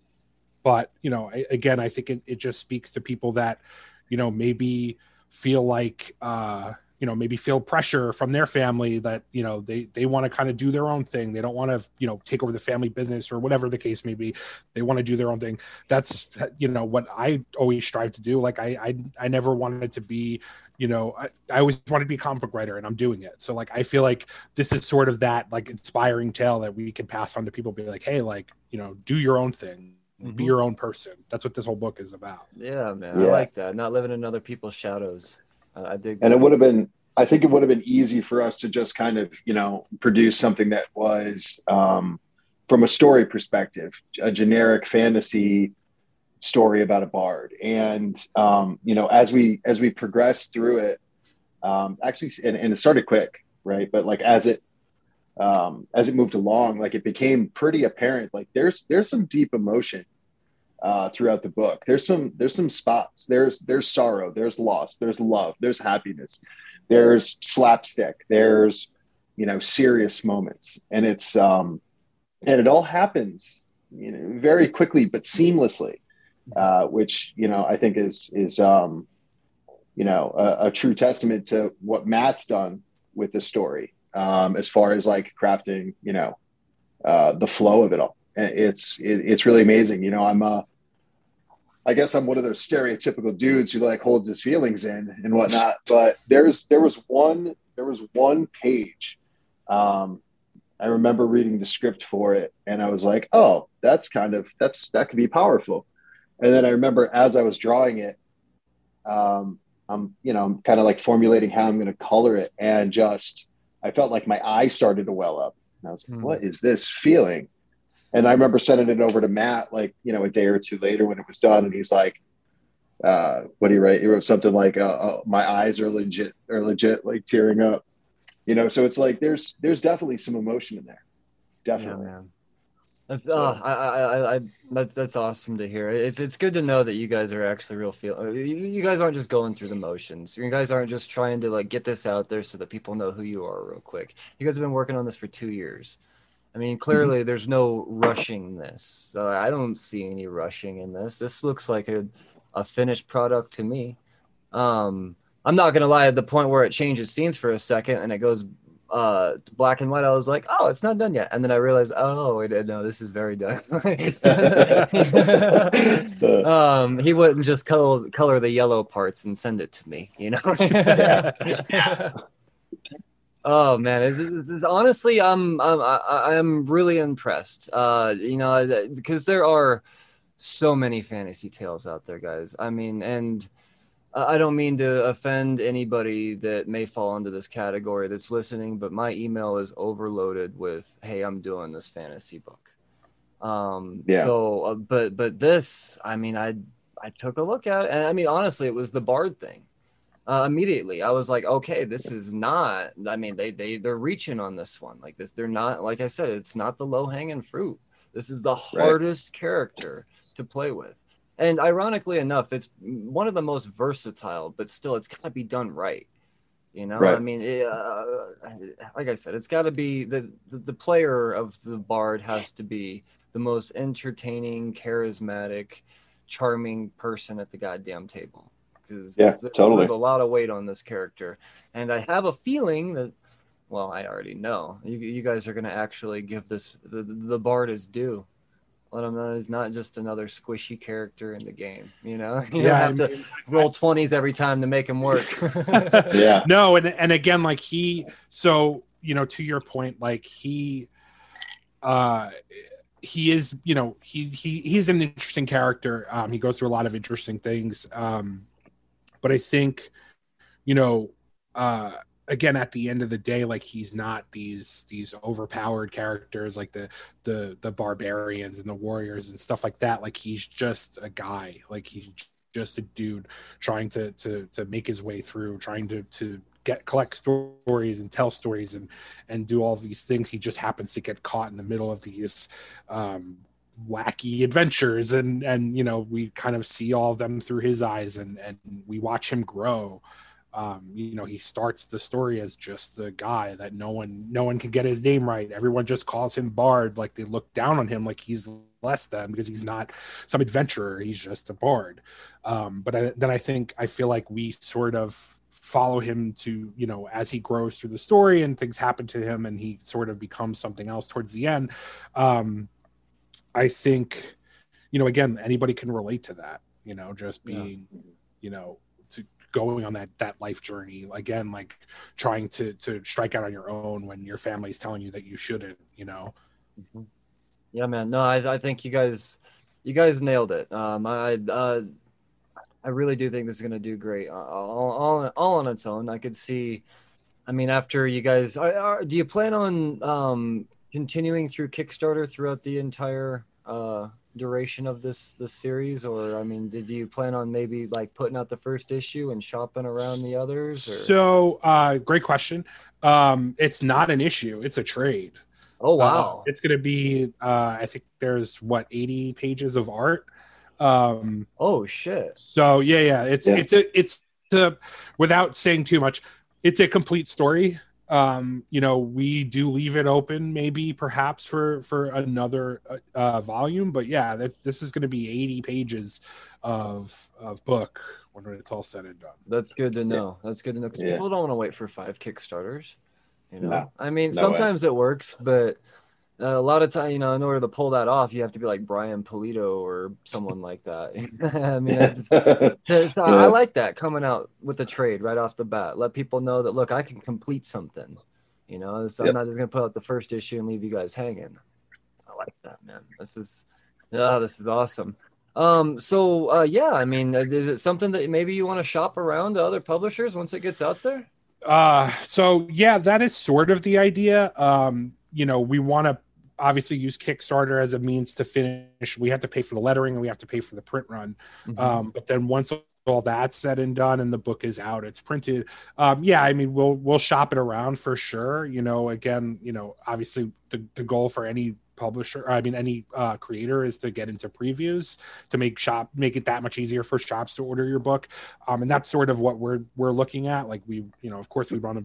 but you know I, again i think it, it just speaks to people that you know maybe feel like uh you know maybe feel pressure from their family that you know they they want to kind of do their own thing. They don't want to you know take over the family business or whatever the case may be. They want to do their own thing. That's you know what i always strive to do. Like i i, I never wanted to be you know I, I always wanted to be a comic book writer and i'm doing it. So like i feel like this is sort of that like inspiring tale that we can pass on to people be like hey like you know do your own thing. Be Mhm. your own person. That's what this whole book is about. Yeah, man, I like that. Not living in other people's shadows. I, dig. and it would have been i think it would have been easy for us to just kind of you know produce something that was um, from a story perspective a generic fantasy story about a bard and um, you know as we as we progressed through it um, actually and, and it started quick right but like as it um, as it moved along like it became pretty apparent like there's there's some deep emotion uh, throughout the book. There's some there's some spots. There's there's sorrow. There's loss. There's love. There's happiness. There's slapstick. There's you know serious moments, and it's um, and it all happens you know very quickly but seamlessly, uh, which you know I think is is um, you know a, a true testament to what Matt's done with the story um, as far as like crafting you know uh, the flow of it all it's it, it's really amazing. You know, I'm uh I guess I'm one of those stereotypical dudes who like holds his feelings in and whatnot. But there's there was one there was one page. Um I remember reading the script for it and I was like, oh, that's kind of that's that could be powerful. And then I remember as I was drawing it, um, I'm you know, I'm kind of like formulating how I'm gonna color it and just I felt like my eyes started to well up. And I was like, Hmm. what is this feeling? And I remember sending it over to Matt, like, you know, a day or two later when it was done. And he's like, uh, what do you write? He wrote something like, uh, uh, my eyes are legit, are legit, like tearing up. you know so it's like there's there's definitely some emotion in there definitely Yeah, man. That's, oh, I, I, I, I, that's that's awesome to hear. It's it's good to know that you guys are actually real feel. uh, You, you guys aren't just going through the motions. You guys aren't just trying to like get this out there so that people know who you are real quick. You guys have been working on this for two years. I mean, clearly there's no rushing this. Uh, I don't see any rushing in this. This looks like a, a finished product to me. Um, I'm not gonna lie. At the point where it changes scenes for a second and it goes uh black and white, I was like, "Oh, it's not done yet," and then I realized, "Oh, wait, no, this is very done." *laughs* *laughs* um, he wouldn't just color color the yellow parts and send it to me, you know. *laughs* Oh man, it's, it's, it's- honestly, I'm I'm I- I'm really impressed. Uh, you know, because there are so many fantasy tales out there, guys. I mean, and I I don't mean to offend anybody that may fall into this category that's listening, but my email is overloaded with, "Hey, I'm doing this fantasy book." Um, Yeah. So, uh, but but this, I mean, I I took a look at it, and I mean, honestly, it was the Bard thing uh, immediately. I was like okay this is not i mean they they they're reaching on this one. Like this they're not like i said it's not the low hanging fruit. This is the hardest character to play with. And ironically enough it's one of the most versatile but still it's got to be done right. You know i mean it, uh, like i said it's got to be the, the the player of the bard has to be the most entertaining charismatic charming person at the goddamn table because Yeah, there's, totally. there's a lot of weight on this character. And i have a feeling that well i already know. You, you guys are going to actually give this the, the bard is due. Let him know he's not just another squishy character in the game you know? *laughs* You Yeah, don't have I to roll 20s every time to make him work. *laughs* *laughs* Yeah. no and and again like he so you know to your point like he uh he is you know he he he's an interesting character. Um he goes through a lot of interesting things. Um but i think you know uh again at the end of the day like he's not these these overpowered characters like the the the barbarians and the warriors and stuff like that. Like he's just a guy. Like he's just a dude trying to to to make his way through trying to to get collect stories and tell stories and and do all these things. He just happens to get caught in the middle of these um wacky adventures and and you know we kind of see all of them through his eyes and and we watch him grow. Um you know he starts the story as just a guy that no one no one can get his name right. Everyone just calls him bard like they look down on him like he's less than because he's not some adventurer he's just a bard. Um but I, then i think i feel like we sort of follow him to you know as he grows through the story and things happen to him and he sort of becomes something else towards the end. Um i think you know again anybody can relate to that you know just Yeah. being you know to going on that that life journey again like trying to to strike out on your own when your family's telling you that you shouldn't you know Yeah, man. No, I, I think you guys, you guys nailed it. Um, I, uh, I really do think this is gonna do great. Uh, All, all, all on its own. I could see. I mean, after you guys, are, are, do you plan on um, continuing through Kickstarter throughout the entire uh, duration of this this series, or I mean, did you plan on maybe like putting out the first issue and shopping around the others? Or? so uh great question um it's not an issue it's a trade oh Uh, wow, it's going to be, uh, I think there's what 80 pages of art. Um, oh shit, so yeah, yeah, it's Yeah. it's a it's a without saying too much, it's a complete story. Um, you know, we do leave it open, maybe perhaps for for another uh, uh, volume, but yeah, that this is going to be 80 pages of of book when it's all said and done. That's good to know. That's good to know because Yeah. people don't want to wait for five Kickstarters. You know, No. I mean, No sometimes it works, but a lot of time, you know, in order to pull that off, you have to be like Brian Pulido or someone like that. *laughs* I mean, it's, it's- I- I like that coming out with a trade right off the bat. Let people know that look, I can complete something. You know, so I'm not just gonna put out the first issue and leave you guys hanging. I like that, man. This is, yeah, this is awesome. Um, so uh, yeah, I mean, is it something that maybe you want to shop around to other publishers once it gets out there? Uh, so yeah, that is sort of the idea. Um, you know, we want to obviously use Kickstarter as a means to finish. We have to pay for the lettering and we have to pay for the print run. Mm-hmm. Um, but then once all that's said and done and the book is out it's printed um, yeah i mean we'll we'll shop it around for sure you know again you know obviously the, the goal for any publisher i mean any uh, creator is to get into previews to make shop make it that much easier for shops to order your book um, and that's sort of what we're we're looking at like we you know of course we want to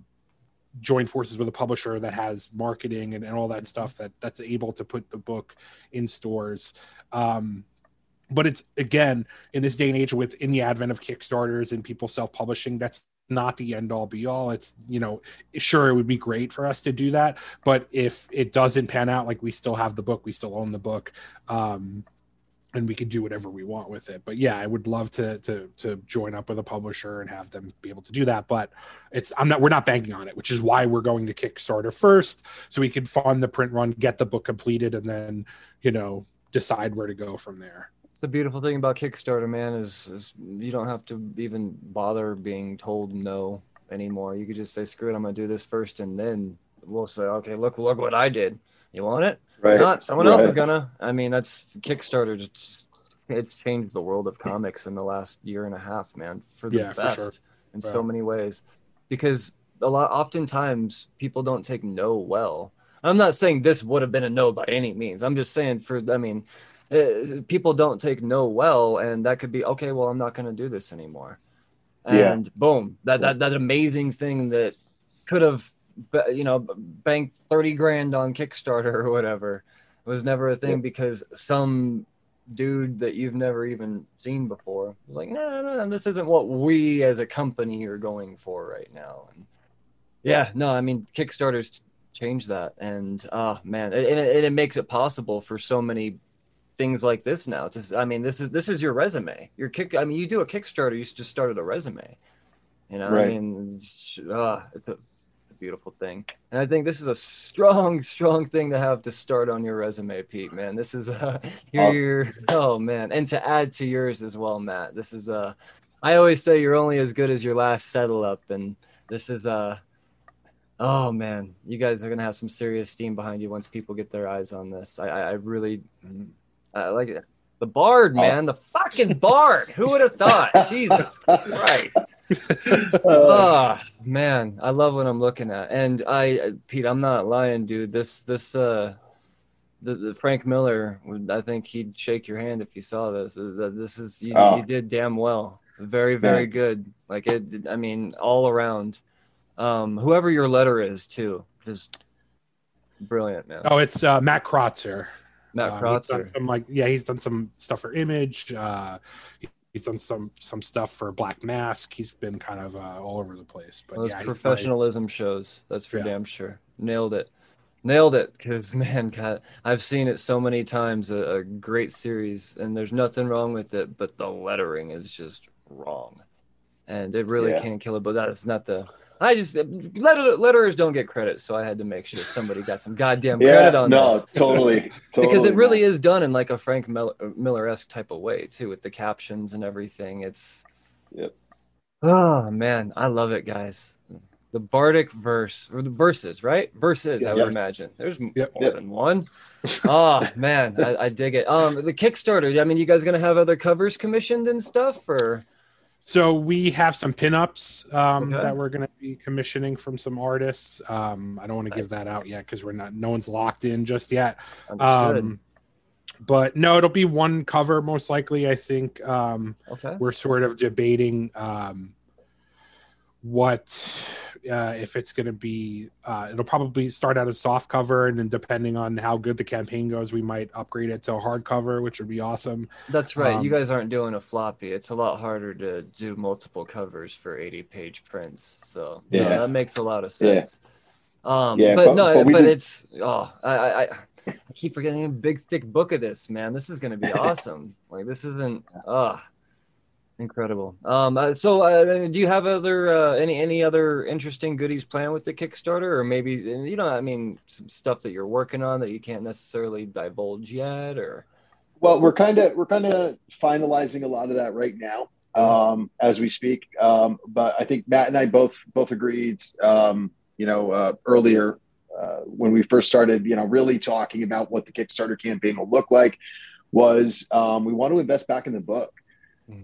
join forces with a publisher that has marketing and, and all that stuff that that's able to put the book in stores. Um, but it's again in this day and age with in the advent of kickstarters and people self-publishing that's not the end all be all. It's you know sure it would be great for us to do that but if it doesn't pan out like we still have the book we still own the book um and we can do whatever we want with it but yeah i would love to to to join up with a publisher and have them be able to do that but it's i'm not we're not banking on it which is why we're going to kickstarter first so we can fund the print run get the book completed and then you know decide where to go from there It's the beautiful thing about Kickstarter, man, is, is you don't have to even bother being told no anymore. You could just say, "Screw it, I'm gonna do this first, and then we'll say, "Okay, look, look what I did. You want it? Right. Not someone right. else is gonna." I mean, that's Kickstarter. Just, it's changed the world of comics in the last year and a half, man, for the Yeah, for best sure. in Right. so many ways. Because a lot, oftentimes, people don't take no well. I'm not saying this would have been a no by any means. I'm just saying for, I mean, uh, people don't take no well, and that could be okay. Well, I'm not going to do this anymore, Yeah. and boom, that that that amazing thing that could have, b- you know, bank thirty grand on Kickstarter or whatever it was never a thing Yeah. because some dude that you've never even seen before was like, no, no, no, this isn't what we as a company are going for right now. And yeah, no, I mean, Kickstarter's changed that, and oh man, and it, and it makes it possible for so many things like this now. Just, I mean, this is this is your resume. Your kick. I mean, you do a Kickstarter, you just started a resume. You know, I mean, it's, uh, it's a beautiful thing, and I think this is a strong, *laughs* strong thing to have to start on your resume, Pete. Man, this is uh, *laughs* Awesome. you're oh man, and to add to yours as well, Matt. This is uh, I always say you're only as good as your last settle up, and this is uh. Oh man, you guys are gonna have some serious steam behind you once people get their eyes on this. I, I, I really, I like it. The Bard, man, the fucking Bard. Who would have thought? *laughs* Jesus Christ. Uh, Oh man, I love what I'm looking at. And I, Pete, I'm not lying, dude. This, this, uh, the, the Frank Miller, would I think he'd shake your hand if you saw this. Is that This is you, Oh. you did damn well. Very, very Yeah. good. Like it. I mean, all around. Um, whoever your letter is, too, just brilliant, man. oh it's uh matt krotzer Matt he's done Krotzer. some like yeah he's done some stuff for image uh he's done some some stuff for black mask he's been kind of uh, all over the place but Those yeah he's professionalism shows. That's for Yeah. damn sure. Nailed it. Nailed it. Because *laughs* man, God, I've seen it so many times. A, a great series, and there's nothing wrong with it, but the lettering is just wrong, and it really Yeah. can't kill it. But that's not the. I just letter, letterers don't get credit, so I had to make sure somebody got some goddamn yeah, credit on no, this. totally, totally. *laughs* because it really is done in like a Frank uh, Miller esque type of way too, with the captions and everything. It's Yep. oh man, I love it, guys. The Bardic verse or the verses, right? Verses, I would verses. imagine. There's more Yep. Yep. than one. oh man, I, I dig it. Um, the Kickstarter. I mean, you guys gonna have other covers commissioned and stuff, or So we have some pinups um, Okay. that we're going to be commissioning from some artists. Um, I don't want to give that out yet because we're not. No one's locked in just yet. Um, but no, it'll be one cover most likely. I think um, okay. we're sort of debating um, what uh, if it's going to be. Uh, it'll probably start out as soft cover, and then depending on how good the campaign goes, we might upgrade it to a hard cover, which would be awesome. That's right. you Um, guys aren't doing a floppy. It's a lot harder to do multiple covers for 80 page prints. So yeah, Yeah. that makes a lot of Yeah. sense. Um, Yeah, but, but- no, but but, it's oh, I, I, I I keep forgetting a big thick book of this, man. This is gonna be *laughs* awesome. like this isn't ah incredible. Um, uh, so uh, do you have other uh, any any other interesting goodies planned with the Kickstarter, or maybe you know, I mean, some stuff that you're working on that you can't necessarily divulge yet, or Well, we're kind of we're kind of finalizing a lot of that right now um, as we speak. Um, but I think Matt and I both both agreed, um, you know, uh, earlier uh, when we first started, you know, really talking about what the Kickstarter campaign will look like, was um, we want to invest back in the book.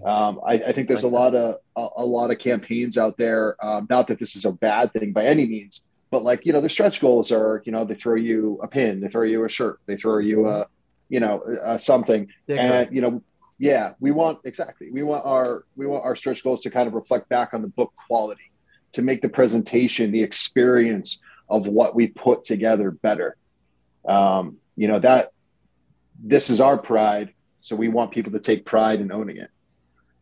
Um, I, I think there's a lot of a, a lot of campaigns out there. Um, not that this is a bad thing by any means, but like you know, the stretch goals are you know they throw you a pin, they throw you a shirt, they throw you a you know a something, Sticker. and you know yeah we want exactly we want our we want our stretch goals to kind of reflect back on the book quality to make the presentation the experience of what we put together better. Um, you know that this is our pride so we want people to take pride in owning it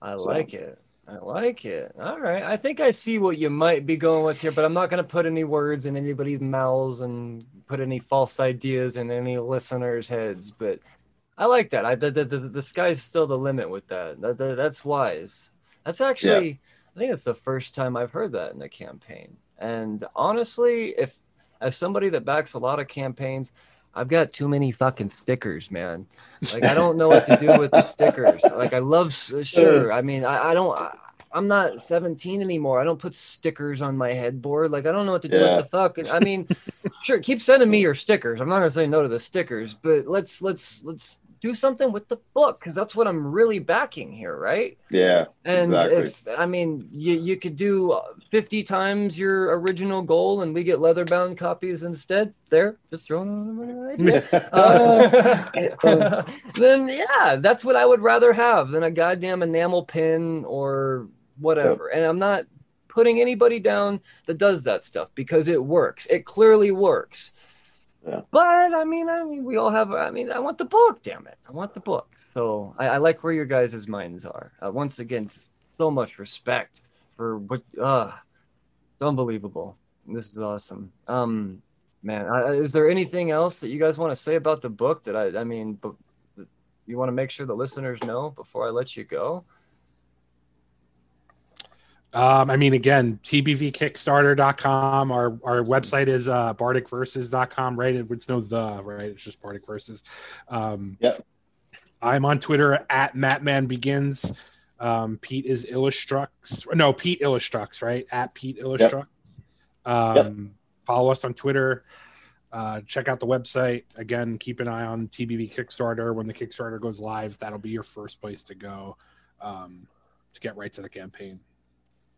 I So- like it. I like it. All right. I think I see what you might be going with here, but I'm not going to put any words in anybody's mouths and put any false ideas in any listeners' heads. But I like that. I the the, the, the sky's still the limit with that. That, that that's wise. That's actually. Yeah. I think it's the first time I've heard that in a campaign. And honestly, if as somebody that backs a lot of campaigns, I've got too many fucking stickers, man. Like I don't know what to do with the stickers. *laughs* Like I love uh, sure. I mean, I, I don't. I, I'm not 17 anymore. I don't put stickers on my headboard. Like I don't know what to do Yeah. with the fuck. I mean, *laughs* sure, keep sending me your stickers. I'm not gonna say no to the stickers, but let's let's let's do something with the book because that's what I'm really backing here, right? yeah And Exactly. if I mean, you you could do 50 times your original goal, and we get leather bound copies instead. There, just throwing on right there. Uh, *laughs* then yeah, that's what I would rather have than a goddamn enamel pin or whatever. And I'm not putting anybody down that does that stuff because it works. It clearly works. Yeah. But I mean, I mean, we all have. I mean, I want the book. Damn it, I want the book. So I, I like where your guys' minds are. Uh, once again, so much respect for what. Uh, it's unbelievable. This is awesome. Um, man, I, is there anything else that you guys want to say about the book that I? I mean, but you want to make sure the listeners know before I let you go. Um, I mean, again, tbvkickstarter.com. Our our website is uh, bardicverses.com, right? It's no the, right? It's just Bardic Verses. Um, Yep. I'm on Twitter at MattManBegins. Um, Pete is Illustrux. No, Pete Illustrux, right? At Pete Illustrux. Um, Follow us on Twitter. Uh, check out the website. Again, keep an eye on TBV Kickstarter. When the Kickstarter goes live, that'll be your first place to go um, to get right to the campaign.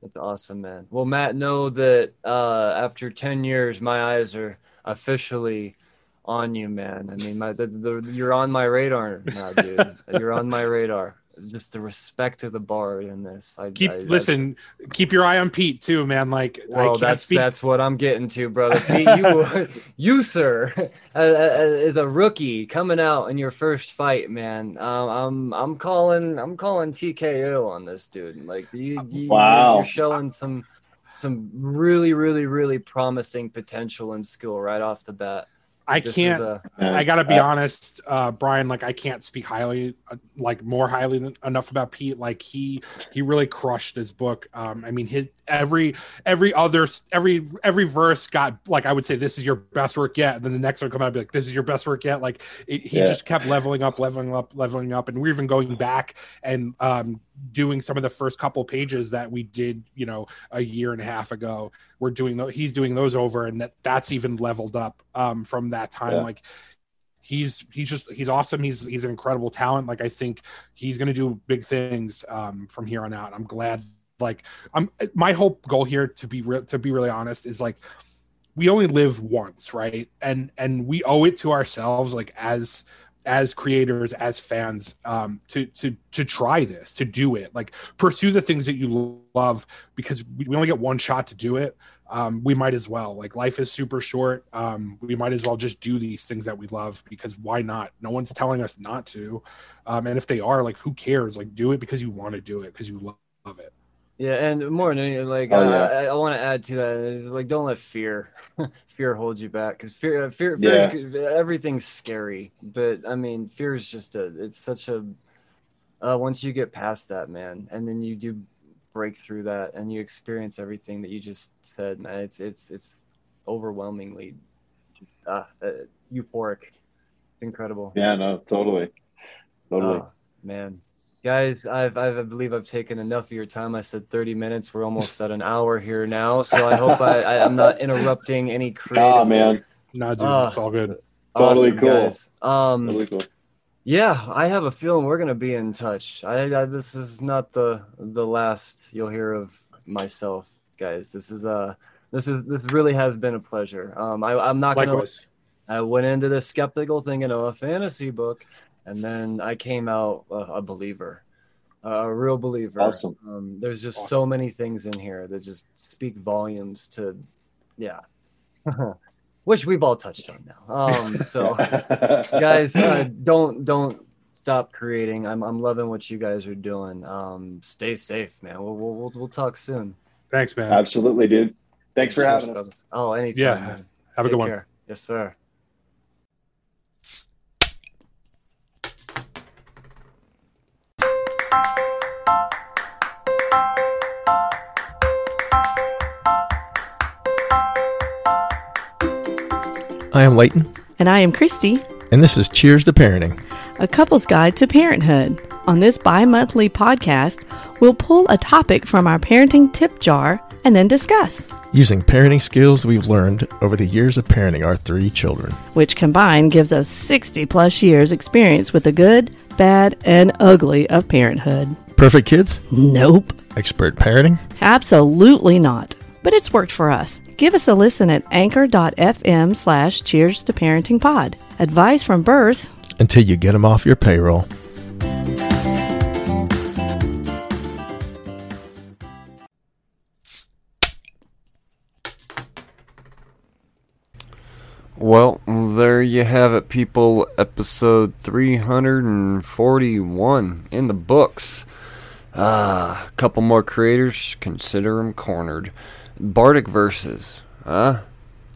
That's awesome, man. Well, Matt, know that uh, after ten years, my eyes are officially on you, man. I mean, my the, the, you're on my radar now, dude. you're on my radar. Just the respect of the bard in this. I keep I- I- listen keep your eye on pete too man like i Well, can't that's speak that's what I'm getting to, brother. *laughs* Pete, you, you sir, *laughs* uh, is a rookie coming out in your first fight, man. Um, I'm I'm calling I'm calling TKO on this dude. Like you, you Wow. you're showing some some really really really promising potential and skill right off the bat. I can't a- i gotta be Uh, honest uh brian like i can't speak highly uh, like more highly than, enough about pete. Like he he really crushed his book. Um i mean his every every other every every verse got like i would say this is your best work yet. And then the next one come out and be like this is your best work yet. Like it, he Yeah. just kept leveling up leveling up leveling up and we're even going back and um doing some of the first couple pages that we did you know a year and a half ago. We're doing those he's doing those over and that that's even leveled up um from that time. Yeah. like he's he's just he's awesome. He's he's an incredible talent. Like i think he's going to do big things um from here on out. I'm glad like i'm my whole goal here to be real to be really honest is like we only live once right? And and we owe it to ourselves like as as creators as fans um to to to try this to do it. Like pursue the things that you love because we only get one shot to do it. Um we might as well. Like life is super short. Um we might as well just do these things that we love because why not? No one's telling us not to. Um and if they are like who cares? Like do it because you want to do it because you love it Yeah, and more than anything, like Oh, I, yeah. I, I want to add to that is like don't let fear *laughs* fear hold you back because fear uh, fear, fear is- everything's scary, but I mean fear is just a it's such a uh, once you get past that man, and then you do break through that and you experience everything that you just said, man, it's it's it's overwhelmingly uh, uh, euphoric. It's incredible. Yeah, no, totally. Totally. Oh, man. Guys, I've, I've, I believe I've taken enough of your time. I said 30 minutes. We're almost at an hour here now. So I hope I, I, I'm not interrupting any *laughs* creative. Ah, man. no dude Ah. it's all good Totally Awesome, cool. guys. Um, Totally cool. Yeah, I have a feeling we're gonna be in touch. I, I this is not the the last you'll hear of myself, guys. This is uh this is this really has been a pleasure. Um, I, I'm not gonna. I went into this skeptical thinking of a fantasy book, and then I came out a, a believer, a real believer. Awesome. Um, there's just Awesome. so many things in here that just speak volumes to, yeah, *laughs* which we've all touched on now. Um, so *laughs* guys, uh, don't don't stop creating. I'm I'm loving what you guys are doing. Um, stay safe, man. We'll we'll we'll, we'll talk soon. Thanks, man. Absolutely, dude. Thanks for having us. Oh, anytime. Yeah. man. Have a Take good one. Yes, sir. I am Leighton, And I am Christy, and this is Cheers to Parenting. a couple's guide to parenthood. On this bi monthly podcast, we'll pull a topic from our parenting tip jar and then discuss, Using parenting skills we've learned over the years of parenting our three children. which combined gives us 60 plus years experience with the good, bad, and ugly of parenthood. Perfect kids? Nope, Expert parenting? absolutely not. But it's worked for us. Give us a listen at anchor.fm slash cheers to parenting pod. Advice from birth Until you get them off your payroll. Well, there you have it, people. Episode 341 in the books. Ah, a couple more creators. Consider them cornered. Bardic verses. Huh?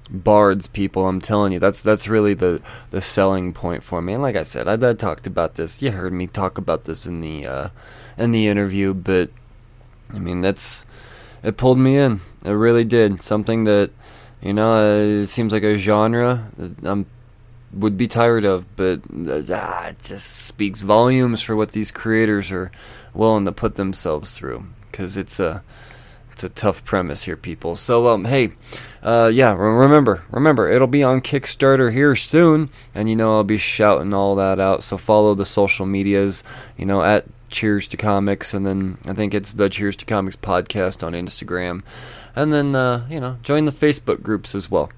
Bards, people. I'm telling you, that's that's really the the selling point for me. And like I said, I, I talked about this. You heard me talk about this in the uh, in the interview, but I mean, that's it pulled me in. It really did. Something that you know, it seems like a genre I'm would be tired of, but uh, ah, it just speaks volumes for what these creators are willing to put themselves through. Because it's a it's a tough premise here, people. So um, hey, uh, yeah, remember, remember, it'll be on Kickstarter here soon, and you know I'll be shouting all that out. So follow the social medias, you know, at Cheers to Comics, and then I think it's the Cheers to Comics podcast on Instagram, and then uh, you know join the Facebook groups as well.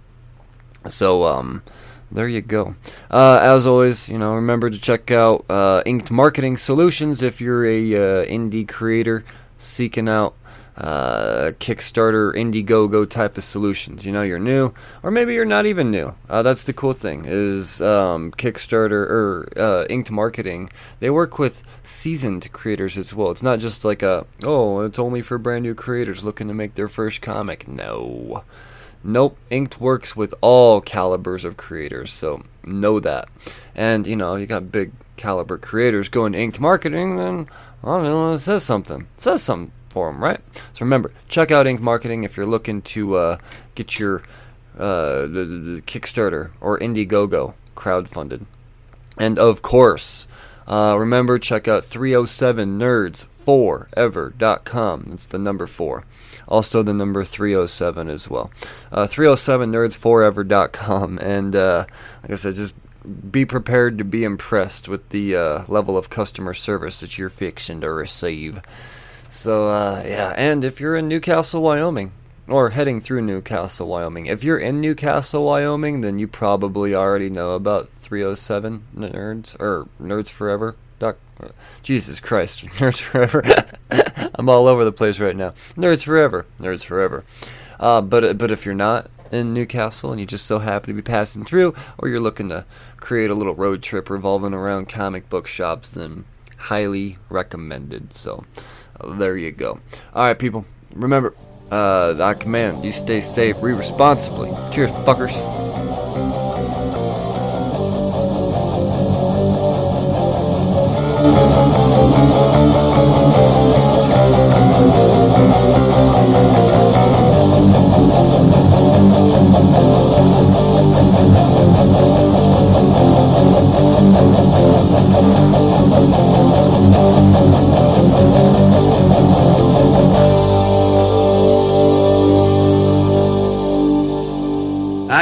So um, there you go. Uh, as always, you know, remember to check out uh, Inked Marketing Solutions if you're a uh, indie creator seeking out uh, Kickstarter, Indiegogo type of solutions. You know, you're new, or maybe you're not even new. Uh, that's the cool thing is um, Kickstarter or uh, Inked Marketing. They work with seasoned creators as well. It's not just like a oh, it's only for brand new creators looking to make their first comic. No. Nope, Inked works with all calibers of creators, so know that. And you know, you got big caliber creators going to Inked Marketing, then know, it says something. It says something for them, right? So remember, check out Inked Marketing if you're looking to uh, get your uh, Kickstarter or Indiegogo crowdfunded. And of course, uh, remember check out 307nerds4ever.com. That's the number 4. Also the number 307 as well. Uh, 307nerds4ever.com. And uh, like I said, just be prepared to be impressed with the uh, level of customer service that you're fixing to receive. So, uh, yeah, and if you're in Newcastle, Wyoming, or heading through Newcastle, Wyoming, if you're in Newcastle, Wyoming, then you probably already know about 307 Nerds, or Nerds Forever. Uh, Jesus Christ, *laughs* Nerds Forever. *laughs* I'm all over the place right now. Nerds Forever, Nerds Forever. Uh, but but if you're not in Newcastle and you just so happen to be passing through, or you're looking to create a little road trip revolving around comic book shops, then highly recommended. So there you go. All right, people. Remember, uh, I command you stay safe, re responsibly. Cheers, fuckers.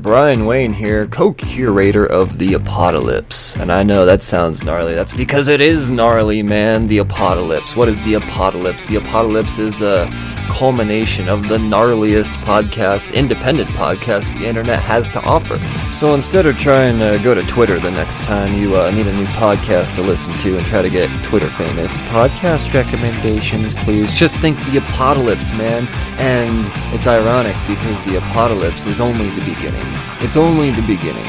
Brian Wayne here, co curator of The Apocalypse. And I know that sounds gnarly. That's because it is gnarly, man. The Apocalypse. What is The Apocalypse? The Apocalypse is a culmination of the gnarliest podcast, independent podcast the internet has to offer. So instead of trying to go to Twitter the next time you uh, need a new podcast to listen to and try to get Twitter famous, podcast recommendations, please. Just think The Apocalypse, man. And it's ironic because The Apocalypse is only the beginning. It's only the beginning.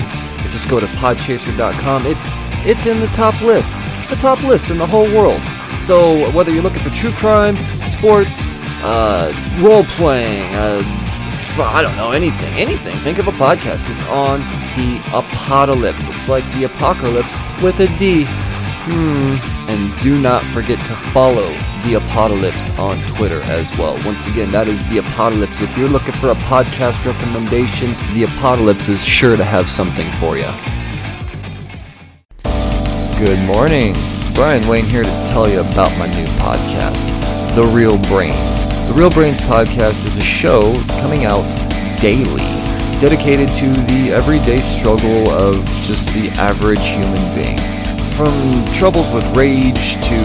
Just go to podchaser.com. It's it's in the top lists, the top lists in the whole world. So whether you're looking for true crime, sports, uh, role playing, uh, I don't know anything, anything. Think of a podcast. It's on the apocalypse. It's like the apocalypse with a D. Hmm. And do not forget to follow the Apocalypse on Twitter as well. Once again, that is the Apocalypse. If you're looking for a podcast recommendation, the Apocalypse is sure to have something for you. Good morning. Brian Wayne here to tell you about my new podcast, The Real Brains. The Real Brains podcast is a show coming out daily dedicated to the everyday struggle of just the average human being. From troubles with rage to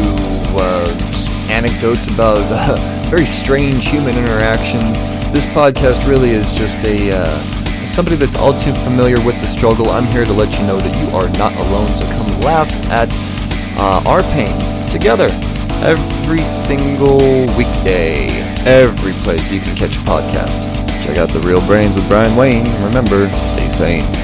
uh, anecdotes about uh, *laughs* very strange human interactions, this podcast really is just a uh, somebody that's all too familiar with the struggle. I'm here to let you know that you are not alone. So come laugh at uh, our pain together every single weekday, every place you can catch a podcast. Check out the Real Brains with Brian Wayne. Remember, stay sane.